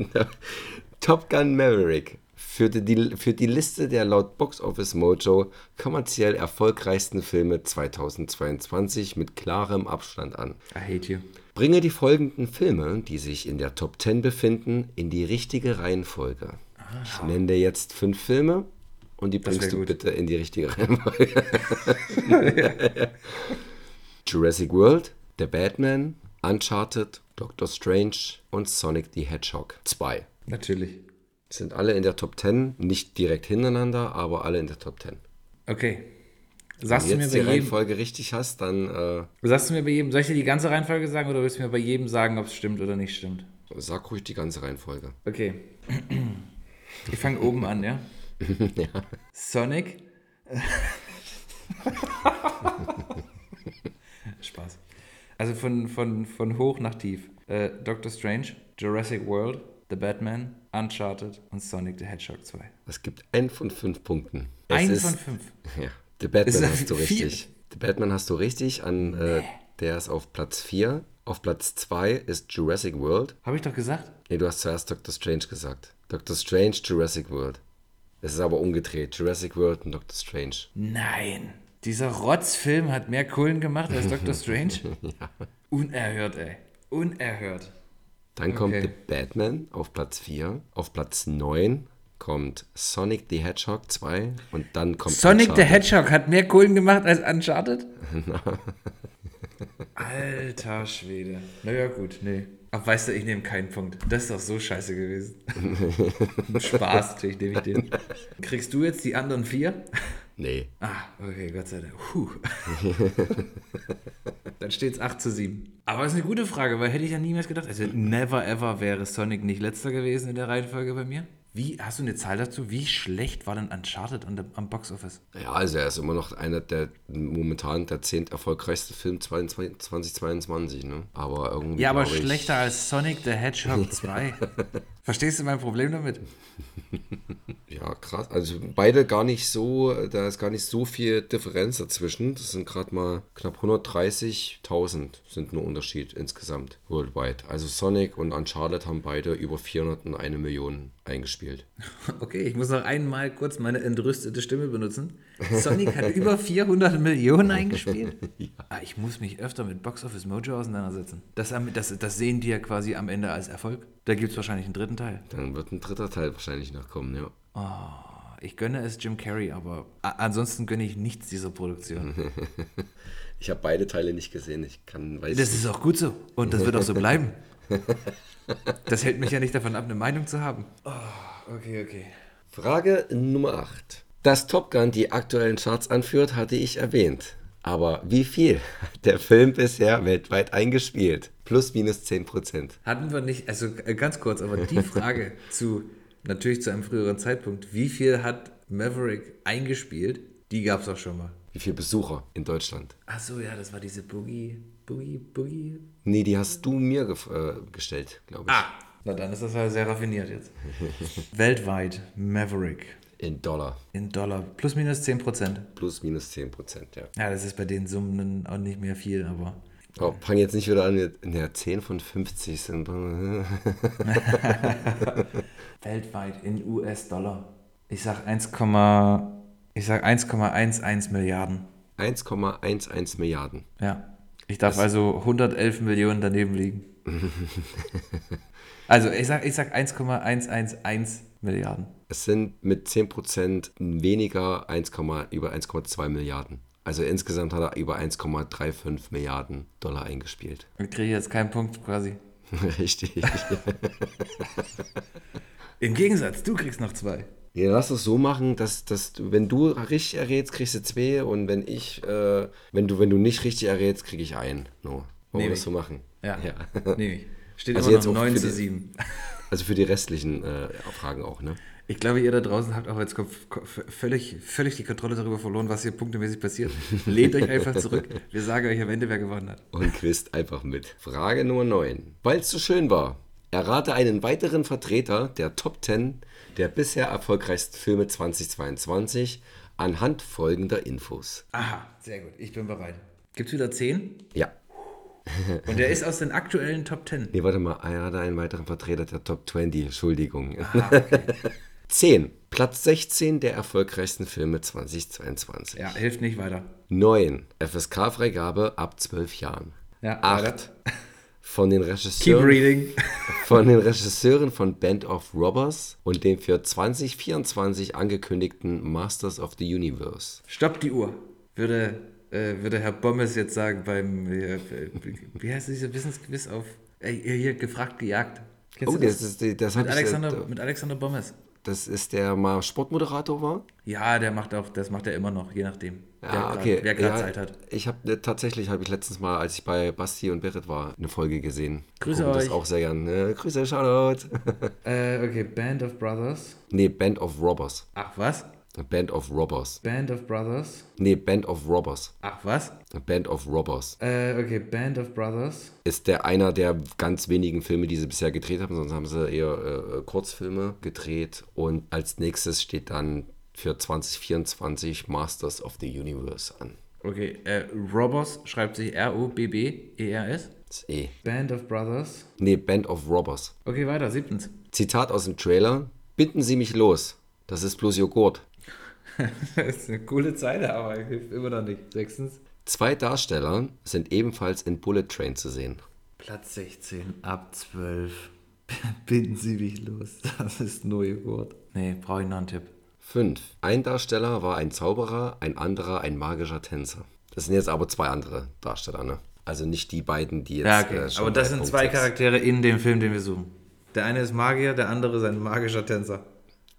Top Gun Maverick führte die, führt die Liste der laut Box Office Mojo kommerziell erfolgreichsten Filme 2022 mit klarem Abstand an. I hate you. Bringe die folgenden Filme, die sich in der Top 10 befinden, in die richtige Reihenfolge. Ich nenne dir jetzt fünf Filme und die Das bringst du gut. bitte in die richtige Reihenfolge. Jurassic World, The Batman, Uncharted, Doctor Strange und Sonic the Hedgehog 2. Natürlich. Sind alle in der Top 10, nicht direkt hintereinander, aber alle in der Top 10. Okay. Wenn Sagst du du, mir bei die jedem, Reihenfolge richtig hast, dann äh, sagst du mir bei jedem, soll ich dir die ganze Reihenfolge sagen oder willst du mir bei jedem sagen, ob es stimmt oder nicht stimmt? sag ruhig die ganze Reihenfolge. Okay. Ich fange oben an, ja? ja. Sonic. Spaß. Also von, von, von hoch nach tief. Äh, Doctor Strange, Jurassic World, The Batman, Uncharted und Sonic the Hedgehog 2. Es gibt einen von fünf Punkten. Es Ein ist- von fünf. Ja, The Batman hast du richtig. The Batman hast du richtig. An, äh, der ist auf Platz 4. Auf Platz 2 ist Jurassic World. Habe ich doch gesagt? Nee, du hast zuerst Doctor Strange gesagt. Doctor Strange, Jurassic World. Es ist aber umgedreht. Jurassic World und Doctor Strange. Nein. Dieser Rotzfilm hat mehr Kohlen gemacht als Doctor Strange? Unerhört, ey. Unerhört. Dann kommt Okay. The Batman auf Platz 4. Auf Platz 9 kommt Sonic the Hedgehog 2. Und dann kommt Sonic the Uncharted. Hedgehog hat mehr Kohlen gemacht als Uncharted? Alter Schwede. Naja, gut, nee. Ach, weißt du, ich nehme keinen Punkt. Das ist doch so scheiße gewesen. Spaß, natürlich nehme ich den. Kriegst du jetzt die anderen vier? Nee. Ah, okay, Gott sei Dank. Puh. Dann steht es 8 zu 7. Aber das ist eine gute Frage, weil hätte ich ja niemals gedacht. Also, never ever wäre Sonic nicht letzter gewesen in der Reihenfolge bei mir. Wie, hast du eine Zahl dazu? Wie schlecht war denn Uncharted an der, am Boxoffice? Ja, also er ist immer noch einer der momentan der zehnt erfolgreichste Film 22 2022, ne? Aber irgendwie. Ja, aber glaub ich- schlechter als Sonic the Hedgehog 2. Verstehst du mein Problem damit? Ja, krass. Also beide gar nicht so, da ist gar nicht so viel Differenz dazwischen. Das sind gerade mal knapp 130.000 sind nur Unterschied insgesamt worldwide. Also Sonic und Uncharted haben beide über 401 Millionen eingespielt. Okay, ich muss noch einmal kurz meine entrüstete Stimme benutzen. Sonic hat über 400 Millionen eingespielt. ah, ich muss mich öfter mit Box Office Mojo auseinandersetzen. Das, das, das sehen die ja quasi am Ende als Erfolg. Da gibt es wahrscheinlich einen dritten Teil. Dann wird ein dritter Teil wahrscheinlich noch kommen, ja. Ich gönne es Jim Carrey, aber ansonsten gönne ich nichts dieser Produktion. Ich habe beide Teile nicht gesehen. Ich kann, weiß Das ist auch gut so. Und das wird auch so bleiben. Das hält mich ja nicht davon ab, eine Meinung zu haben. Oh, okay, okay. Frage Nummer 8. Dass Top Gun die aktuellen Charts anführt, hatte ich erwähnt. Aber wie viel hat der Film bisher weltweit eingespielt? Plus minus 10 Prozent. Hatten wir nicht, also äh, ganz kurz, aber die Frage zu, natürlich zu einem früheren Zeitpunkt, wie viel hat Maverick eingespielt, die gab es auch schon mal. Wie viele Besucher in Deutschland? Ach so, ja, das war diese Boogie, Boogie, Boogie. Nee, die hast du mir äh, gestellt, glaube ich. Ah, na dann ist das ja sehr raffiniert jetzt. Weltweit, Maverick In Dollar. in Dollar, plus minus 10 Prozent. Plus minus 10 Prozent, ja. Ja, das ist bei den Summen auch nicht mehr viel, aber Oh, fang jetzt nicht wieder an ja, 10 von 50 sind. weltweit in US-Dollar. Ich sag 1, ich sag 1,11 Milliarden. 1,11 Milliarden. Ja. Ich darf also 111 Millionen daneben liegen. also ich sag, ich sag 1,111 Milliarden. Es sind mit 10 Prozent weniger 1, über 1,2 Milliarden. Also insgesamt hat er über 1,35 Milliarden Dollar eingespielt. Ich kriege jetzt keinen Punkt quasi. Richtig. Im Gegensatz, du kriegst noch zwei. Ja, lass es so machen, dass, dass du, wenn du richtig errätst, kriegst du zwei und wenn ich, äh, wenn du, wenn du nicht richtig errätst, kriege ich einen. No. Wollen wir das so machen? Ja, ja. nehme ich. Steht Also immer noch auch 9 für zu die- 7. Also für die restlichen äh, Fragen auch, ne? Ich glaube, ihr da draußen habt auch jetzt Kopf, völlig, völlig die Kontrolle darüber verloren, was hier punktemäßig passiert. Lehnt euch einfach zurück. Wir sagen euch am Ende, wer gewonnen hat. Und quizt einfach mit. Frage Nummer 9. Weil es so schön war, errate einen weiteren Vertreter der Top 10 der bisher erfolgreichsten Filme 2022 anhand folgender Infos. Aha, sehr gut. Ich bin bereit. Gibt es wieder 10? Ja. Und der ist aus den aktuellen Top 10. Nee, warte mal, errate einen weiteren Vertreter der Top 20. Entschuldigung. Ah, okay. 10. Platz 16 der erfolgreichsten Filme 2022. Ja, hilft nicht weiter. 9. FSK-Freigabe ab 12 Jahren. Ja, 8. weiter. Von den Regisseuren von den Regisseuren von Band of Robbers und dem für 2024 angekündigten Masters of the Universe. Stopp die Uhr. Würde, äh, würde Herr Bommes jetzt sagen beim, äh, wie heißt dieser Wissensquiz auf, äh, hier gefragt, gejagt. Kennst Oh, du das ist, das, hab mit, ich, Alexander, äh, mit Alexander Bommes. Das ist der mal Sportmoderator war? Ja, der macht auch, das macht er immer noch, je nachdem. wer Ja, okay. Wer gerade ja, Zeit hat. Ich habe tatsächlich habe ich letztens mal, als ich bei Basti und Berit war, eine Folge gesehen. Grüße Gucken das euch. auch sehr gern. Äh, Grüße, Shoutout. Äh, okay, Band of Brothers. nee, Band of Robbers. Ach was? Band of Robbers. Band of Brothers. Nee, Band of Robbers. Ach was? Band of Robbers. Äh, okay, Band of Brothers. Ist der einer der ganz wenigen Filme, die sie bisher gedreht haben, sonst haben sie eher äh, Kurzfilme gedreht. Und als nächstes steht dann für 2024 Masters of the Universe an. Okay, äh, Robbers schreibt sich R-O-B-B-E-R-S. Das ist eh. Band of Brothers. Nee, Band of Robbers. Okay, weiter, siebtens. Zitat aus dem Trailer. Binden Sie mich los. Das ist bloß Joghurt. das ist eine coole Zeile, aber hilft immer noch nicht. Sechstens. Zwei Darsteller sind ebenfalls in Bullet Train zu sehen. Platz 16, ab 12. Binden Sie mich los. Das ist nur Joghurt. Nee, brauche ich noch einen Tipp. 5. Ein Darsteller war ein Zauberer, ein anderer ein magischer Tänzer. Das sind jetzt aber zwei andere Darsteller, ne? Also nicht die beiden, die jetzt. Ja, okay. äh, aber das sind Punkt zwei sechs- Charaktere in dem Film, den wir suchen. Der eine ist Magier, der andere ist ein magischer Tänzer.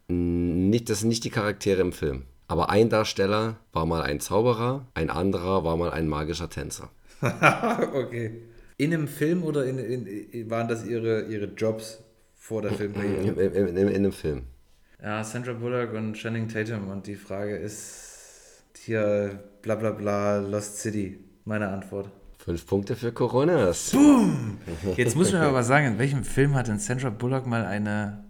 Nicht, das sind nicht die Charaktere im Film. Aber ein Darsteller war mal ein Zauberer, ein anderer war mal ein magischer Tänzer. okay. In einem Film oder in, in, waren das ihre, ihre Jobs vor der Filmkarriere? In, in, in, in einem Film. Ja, Sandra Bullock und Channing Tatum. Und die Frage ist hier bla bla bla Lost City. Meine Antwort. Fünf Punkte für Coronas. Jetzt muss mir aber sagen, in welchem Film hat denn Sandra Bullock mal eine.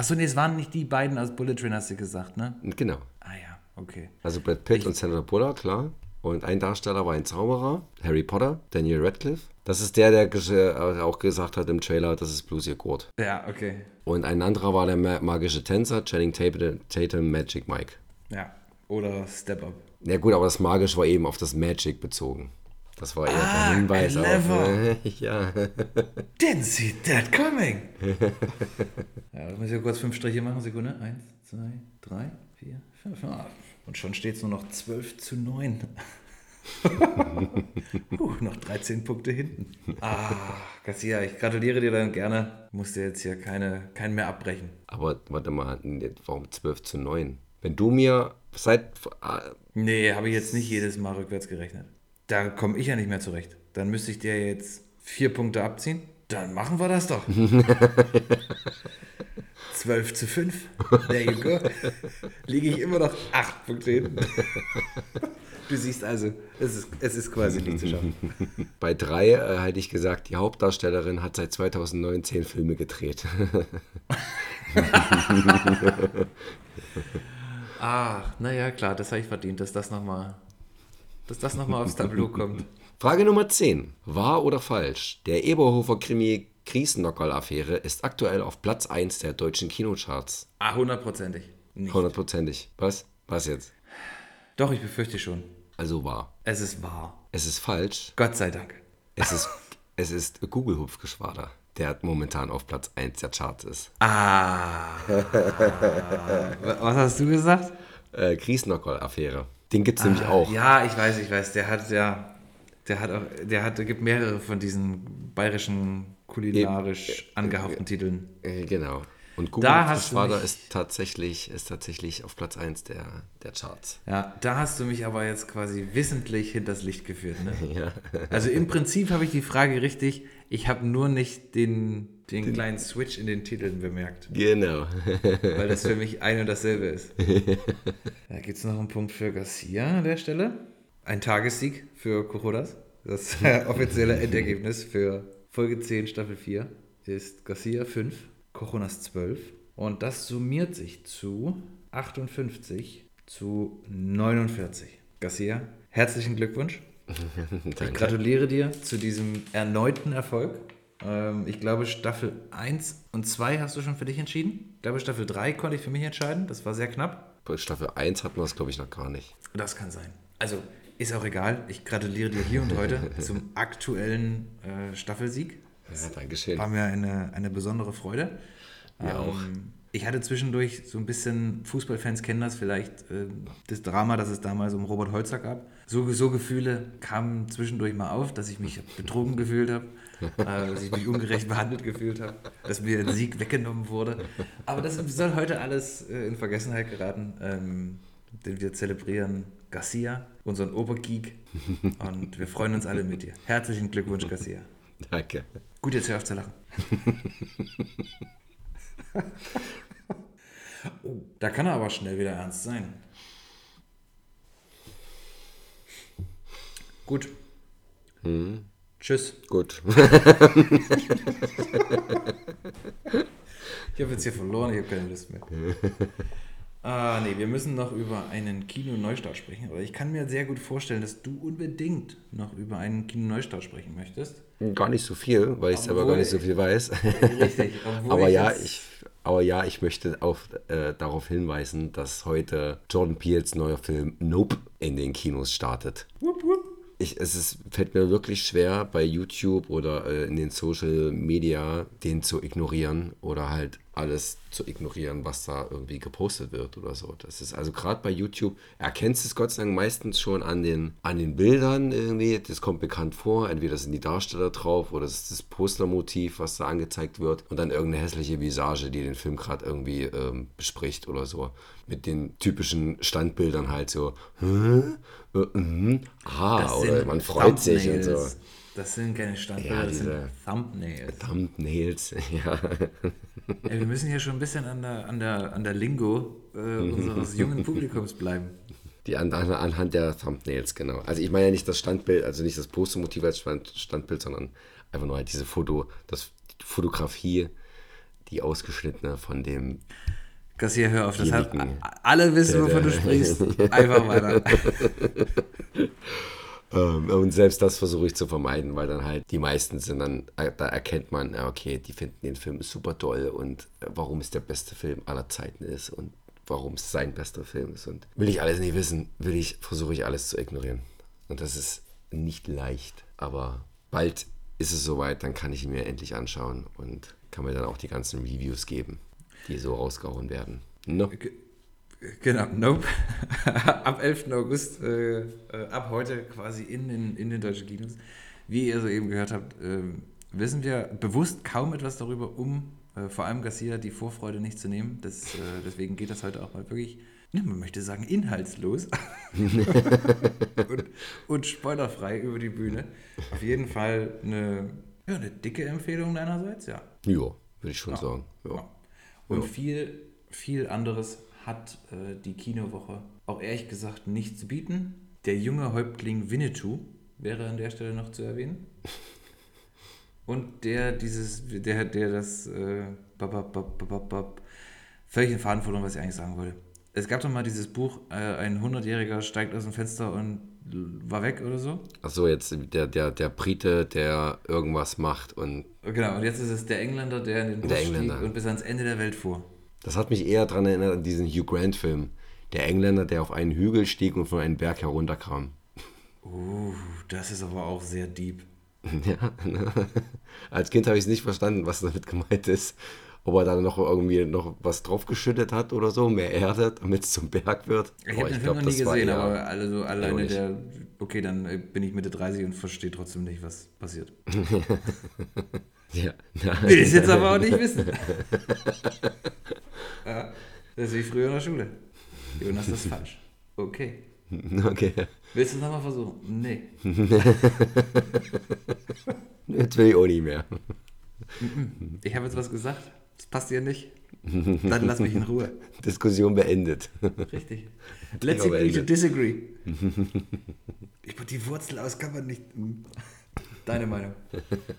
Achso, nee, es waren nicht die beiden aus Bullet Train, hast du gesagt, ne? Genau. Ah ja, okay. Also Brad Pitt und Sandra Bullock, klar. Und ein Darsteller war ein Zauberer, Harry Potter, Daniel Radcliffe. Das ist der, der äh, auch gesagt hat im Trailer, das ist Blues Joghurt. Ja, okay. Und ein anderer war der ma- magische Tänzer, Channing Tatum, Tatum Magic Mike. Ja. Oder Step Up. Ja gut, aber das Magisch war eben auf das Magic bezogen. Das war eher der Hinweis auf. clever. ja. Didn't see that coming. ja, da muss ich ja kurz fünf Striche machen. Sekunde. Eins, zwei, drei, vier, fünf. Ah, Und schon steht es nur noch 12 zu 9. uh, noch 13 Punkte hinten. Ah, Garcia, ich gratuliere dir dann gerne. Musst dir jetzt hier keine, keinen mehr abbrechen. Aber warte mal, warum 12 zu 9? Wenn du mir seit. äh, Nee, habe ich jetzt nicht jedes Mal rückwärts gerechnet. Da komme ich ja nicht mehr zurecht. Dann müsste ich dir jetzt vier Punkte abziehen. Dann machen wir das doch. 12 zu 5. There you go. Liege ich immer noch 8 Punkte hinten. Du siehst also, es ist, es ist quasi nicht zu schaffen. Bei 3 äh, hätte ich gesagt, die Hauptdarstellerin hat seit 2019 Filme gedreht. Ah, naja, klar, das habe ich verdient, dass das nochmal dass das noch mal aufs Tableau kommt. Frage Nummer 10. Wahr oder falsch? Der Eberhofer-Krimi Kriesennockerl-Affäre ist aktuell auf Platz 1 der deutschen Kinocharts. Ah, hundertprozentig. Hundertprozentig. Was? Was jetzt? Doch, ich befürchte schon. Also wahr. Es ist wahr. Es ist falsch. Gott sei Dank. Es ist, es ist Google-Hupfgeschwader, der momentan auf Platz 1 der Charts ist. Ah. Was hast du gesagt? Äh, Kriesennockerl-Affäre. Den gibt es nämlich auch. Ja, ich weiß, ich weiß. Der hat ja, der hat auch, der hat, gibt mehrere von diesen bayerischen kulinarisch angehauchten Titeln. Äh, genau. Und Google Da hast du Schwader mich- ist tatsächlich, ist tatsächlich auf Platz 1 der, der Charts. Ja, da hast du mich aber jetzt quasi wissentlich hinters Licht geführt. Ne? Ja. Also im Prinzip habe ich die Frage richtig. Ich habe nur nicht den, den kleinen Switch in den Titeln bemerkt, Genau. weil das für mich ein und dasselbe ist. Da gibt es noch einen Punkt für Garcia an der Stelle. Ein Tagessieg für Corodas. Das offizielle Endergebnis für Folge 10, Staffel 4 ist Garcia 5, Coronas 12. Und das summiert sich zu 58 zu 49. Garcia, herzlichen Glückwunsch. Ich gratuliere dir zu diesem erneuten Erfolg. Ähm, ich glaube, Staffel 1 und 2 hast du schon für dich entschieden. Ich glaube, Staffel 3 konnte ich für mich entscheiden. Das war sehr knapp. Bei Staffel 1 hatten wir es, glaube ich, noch gar nicht. Das kann sein. Also, ist auch egal. Ich gratuliere dir hier und heute zum aktuellen äh, Staffelsieg. Ja, Dankeschön. War mir eine, eine besondere Freude. Mir auch. Ich hatte zwischendurch so ein bisschen, Fußballfans kennen das vielleicht, äh, das Drama, das es damals um Robert Holzer gab. So, so Gefühle kamen zwischendurch mal auf, dass ich mich betrogen gefühlt habe, äh, dass ich mich ungerecht behandelt gefühlt habe, dass mir ein Sieg weggenommen wurde. Aber das soll heute alles äh, in Vergessenheit geraten, ähm, denn wir zelebrieren Garcia, unseren Obergeek, und wir freuen uns alle mit dir. Herzlichen Glückwunsch, Garcia. Danke. Gut, jetzt hör auf zu lachen. oh, da kann er aber schnell wieder ernst sein. Gut. Tschüss. Gut. Ich habe jetzt hier verloren, ich habe keine Lust mehr. Ah, nee, wir müssen noch über einen Kino-Neustart sprechen. Aber ich kann mir sehr gut vorstellen, dass du unbedingt noch über einen Kino-Neustart sprechen möchtest. Gar nicht so viel, weil ich selber Obwohl- gar nicht so viel weiß. Richtig. Aber ja, ich, aber ja, ich möchte auch äh, darauf hinweisen, dass heute Jordan Peels neuer Film Nope in den Kinos startet. Wupp, wupp. Ich, es ist, fällt mir wirklich schwer, bei YouTube oder äh, in den Social Media den zu ignorieren oder halt alles zu ignorieren, was da irgendwie gepostet wird oder so. Das ist also gerade bei YouTube, erkennst es Gott sei Dank meistens schon an den, an den Bildern irgendwie. Das kommt bekannt vor. Entweder sind die Darsteller drauf oder es ist das Postermotiv, was da angezeigt wird und dann irgendeine hässliche Visage, die den Film gerade irgendwie ähm, bespricht oder so. Mit den typischen Standbildern halt so, Hä? Äh, mhm. ah, oder man freut sich und so. Das sind keine Standbilder, Ja, das sind Thumbnails. Thumbnails, ja. Ey, wir müssen hier schon ein bisschen an der, an der, an der Lingo äh, unseres jungen Publikums bleiben. Die an, an, anhand der Thumbnails, genau. Also ich meine ja nicht das Standbild, also nicht das Postermotiv als Stand, Standbild, sondern einfach nur halt diese Foto, das die Fotografie, die ausgeschnittene von dem. Kassier, hör auf, das hat, alle wissen, wovon du sprichst. Einfach weiter. Ähm, und selbst das versuche ich zu vermeiden, weil dann halt die meisten sind dann, äh, da erkennt man, okay, die finden den Film super toll und äh, warum es der beste Film aller Zeiten ist und warum es sein bester Film ist. Und will ich alles nicht wissen, will ich, versuche ich alles zu ignorieren. Und das ist nicht leicht, aber bald ist es soweit, dann kann ich ihn mir endlich anschauen und kann mir dann auch die ganzen Reviews geben, die so rausgehauen werden. No. Ge- Genau, Nope. ab 11. August, äh, äh, ab heute quasi in den, in den deutschen Kinos. Wie ihr soeben gehört habt, ähm, wissen wir bewusst kaum etwas darüber, um äh, vor allem Garcia die Vorfreude nicht zu nehmen. Das, äh, deswegen geht das heute auch mal wirklich, ja, man möchte sagen, inhaltslos und, und spoilerfrei über die Bühne. Auf jeden Fall eine, ja, eine dicke Empfehlung deinerseits, ja. Ja, würde ich schon sagen. Ja. Ja. Und viel, viel anderes hat äh, die Kinowoche auch ehrlich gesagt nicht zu bieten. Der junge Häuptling Winnetou wäre an der Stelle noch zu erwähnen. Und der dieses, der, der das äh, bab, bab, bab, völlig in verloren, was ich eigentlich sagen wollte. Es gab doch mal dieses Buch, äh, ein 100-Jähriger steigt aus dem Fenster und war weg oder so. Achso, jetzt der, der, der Brite, der irgendwas macht und Genau, und jetzt ist es der Engländer, der in den Bus stieg und bis ans Ende der Welt fuhr. Das hat mich eher daran erinnert an diesen Hugh Grant-Film. Der Engländer, der auf einen Hügel stieg und von einem Berg herunterkam. Uh, das ist aber auch sehr deep. Ja, ne? Als Kind habe ich es nicht verstanden, was damit gemeint ist. Ob er dann noch irgendwie noch was draufgeschüttet hat oder so, mehr Erde, damit es zum Berg wird. Ich habe den Film noch nie gesehen, aber also alleine der, okay, dann äh, bin ich Mitte 30 und verstehe trotzdem nicht, was passiert. ja, Will ich jetzt aber auch nicht wissen. ja, das ist wie früher in der Schule. Jonas, das ist falsch. Okay. Okay. Willst du es nochmal versuchen? Nee. Jetzt will ich auch nicht mehr. Ich habe jetzt was gesagt. Das passt dir nicht. Dann lass mich in Ruhe. Diskussion beendet. Richtig. Let's agree to disagree. Über die Wurzel aus kann man nicht. Deine Meinung.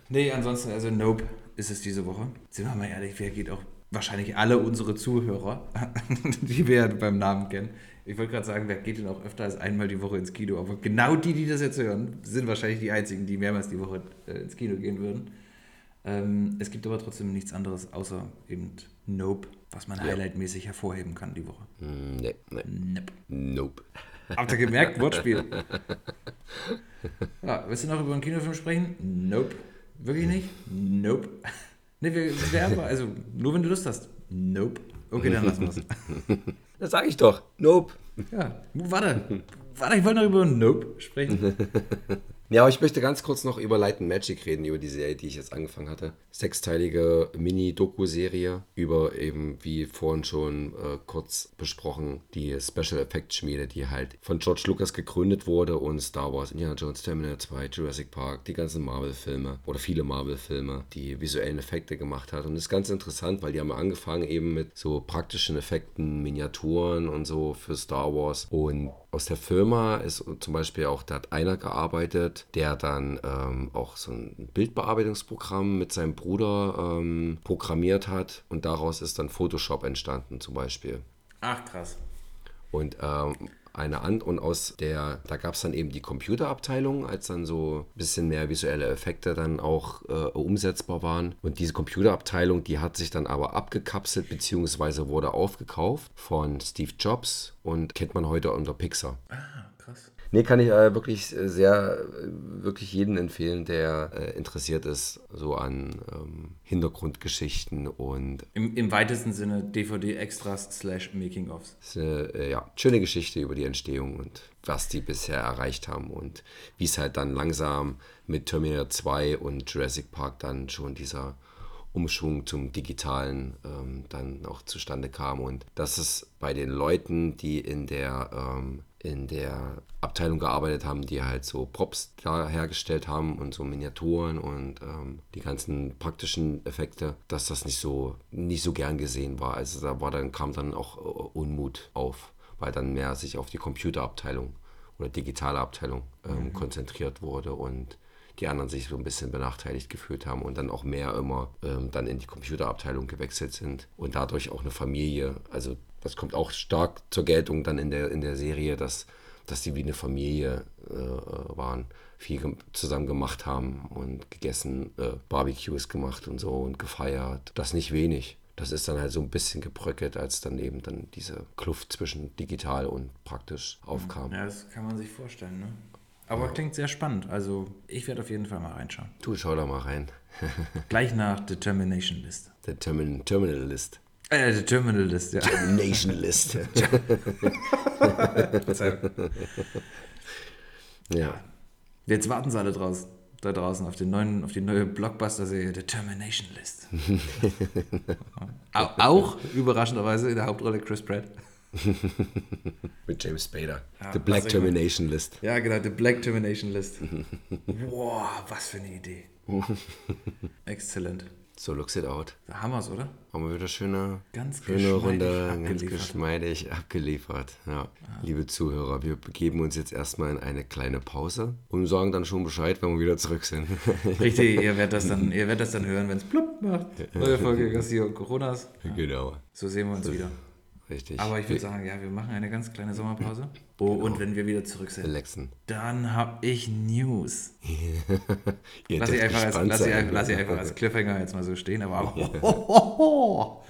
Nee, ansonsten, also Nope ist es diese Woche. Sind wir mal ehrlich, wer geht auch wahrscheinlich alle unsere Zuhörer, die wir ja beim Namen kennen. Ich wollte gerade sagen, wer geht denn auch öfter als einmal die Woche ins Kino? Aber genau die, die das jetzt hören, sind wahrscheinlich die einzigen, die mehrmals die Woche äh, ins Kino gehen würden. Ähm, es gibt aber trotzdem nichts anderes außer eben Nope, was man ja. highlightmäßig hervorheben kann die Woche. Nee, nee. Nope. Nope. Habt ihr gemerkt? Wortspiel. Ja, willst du noch über einen Kinofilm sprechen? Nope. Wirklich nicht? Nope. Ne, wir, wir aber, also nur wenn du Lust hast. Nope. Okay, dann lassen wir es. Das sag ich doch. Nope. Ja, warte. Warte, ich wollte noch über Nope sprechen. Ja, aber ich möchte ganz kurz noch über Light and Magic reden, über die Serie, die ich jetzt angefangen hatte. Sechsteilige Mini-Doku-Serie über eben, wie vorhin schon äh, kurz besprochen, die Special Effects Schmiede, die halt von George Lucas gegründet wurde und Star Wars, Indiana Jones, Terminator 2, Jurassic Park, die ganzen Marvel-Filme oder viele Marvel-Filme, die visuellen Effekte gemacht hat. Und das ist ganz interessant, weil die haben angefangen eben mit so praktischen Effekten, Miniaturen und so für Star Wars und aus der Firma ist zum Beispiel auch, da hat einer gearbeitet, der dann ähm, auch so ein Bildbearbeitungsprogramm mit seinem Bruder ähm, programmiert hat und daraus ist dann Photoshop entstanden zum Beispiel. Ach krass. Und ähm, eine an und aus der, da gab es dann eben die Computerabteilung, als dann so ein bisschen mehr visuelle Effekte dann auch äh, umsetzbar waren. Und diese Computerabteilung, die hat sich dann aber abgekapselt bzw. wurde aufgekauft von Steve Jobs und kennt man heute unter Pixar. Ah, krass. Nee, kann ich äh, wirklich äh, sehr, äh, wirklich jeden empfehlen, der äh, interessiert ist, so an ähm, Hintergrundgeschichten und. Im, Im weitesten Sinne DVD-Extras slash Making-ofs. Äh, ja, schöne Geschichte über die Entstehung und was die bisher erreicht haben und wie es halt dann langsam mit Terminator 2 und Jurassic Park dann schon dieser Umschwung zum Digitalen ähm, dann auch zustande kam und dass es bei den Leuten, die in der ähm, in der Abteilung gearbeitet haben, die halt so Props da hergestellt haben und so Miniaturen und ähm, die ganzen praktischen Effekte, dass das nicht so nicht so gern gesehen war. Also da war dann kam dann auch äh, Unmut auf, weil dann mehr sich auf die Computerabteilung oder digitale Abteilung ähm, mhm. konzentriert wurde und die anderen sich so ein bisschen benachteiligt gefühlt haben und dann auch mehr immer ähm, dann in die Computerabteilung gewechselt sind und dadurch auch eine Familie, also das kommt auch stark zur Geltung dann in der, in der Serie, dass, dass die wie eine Familie äh, waren, viel zusammen gemacht haben und gegessen, äh, Barbecues gemacht und so und gefeiert. Das nicht wenig. Das ist dann halt so ein bisschen gebröckelt, als dann eben dann diese Kluft zwischen digital und praktisch aufkam. Ja, das kann man sich vorstellen, ne? Aber ja. klingt sehr spannend. Also ich werde auf jeden Fall mal reinschauen. Du schau da mal rein. Gleich nach Determination List. Determin Terminal List. Äh, der Terminal List, ja. Termination List. ja. Jetzt warten sie alle draußen, da draußen auf, den neuen, auf die neue Blockbuster-Serie Determination List. auch, überraschenderweise in der Hauptrolle Chris Pratt. Mit James Spader. Ja, The Black Termination List. Ja, genau, The Black Termination List. Boah, was für eine Idee. Exzellent. So looks it out. Da haben wir es, oder? Haben wir wieder schöne, ganz schöne Runde, ganz geschmeidig abgeliefert. Ja. Ah. Liebe Zuhörer, wir begeben uns jetzt erstmal in eine kleine Pause und sagen dann schon Bescheid, wenn wir wieder zurück sind. Richtig, ihr werdet das dann, ihr werdet das dann hören, wenn es plupp macht. Neue Folge Garcia und Coronas. Ja. Genau. So sehen wir uns wieder. Richtig. Aber ich würde sagen, ja, wir machen eine ganz kleine Sommerpause. Oh, genau. und wenn wir wieder zurück sind, Relaxen. dann habe ich News. lass, ich einfach als, lass, ich, lass ich einfach als Cliffhanger jetzt mal so stehen, aber ho.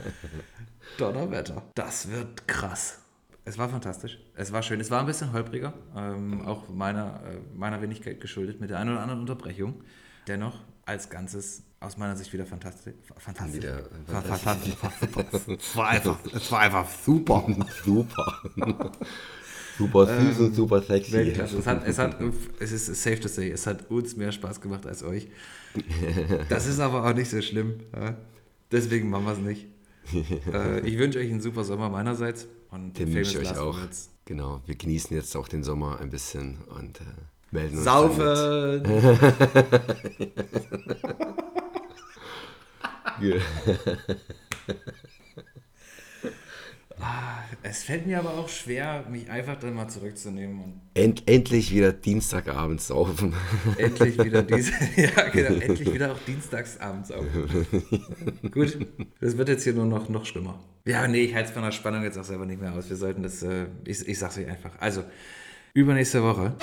Donnerwetter. Das wird krass. Es war fantastisch. Es war schön. Es war ein bisschen holpriger, ähm, auch meiner, äh, meiner Wenigkeit geschuldet, mit der einen oder anderen Unterbrechung. Dennoch, als Ganzes aus meiner Sicht wieder fantastisch. Fantastisch. Wieder Fa- fantastisch. Es war einfach, es war einfach super. Super. super süß und super sexy. Weltklasse. Es, hat, es, hat, es ist safe to say, es hat uns mehr Spaß gemacht als euch. Das ist aber auch nicht so schlimm. Deswegen machen wir es nicht. äh, ich wünsche euch einen super Sommer meinerseits. Und Den wünsche ich euch auch. Genau, wir genießen jetzt auch den Sommer ein bisschen und äh, melden uns. Saufen! Mit. Es fällt mir aber auch schwer, mich einfach dann mal zurückzunehmen und End, endlich wieder Dienstagabend saufen. endlich wieder diese, ja genau, endlich wieder auch dienstagsabends auf. Gut, das wird jetzt hier nur noch, noch schlimmer. Ja, nee, ich halte es von der Spannung jetzt auch selber nicht mehr aus. Wir sollten das, äh, ich, ich sag's euch einfach. Also, übernächste Woche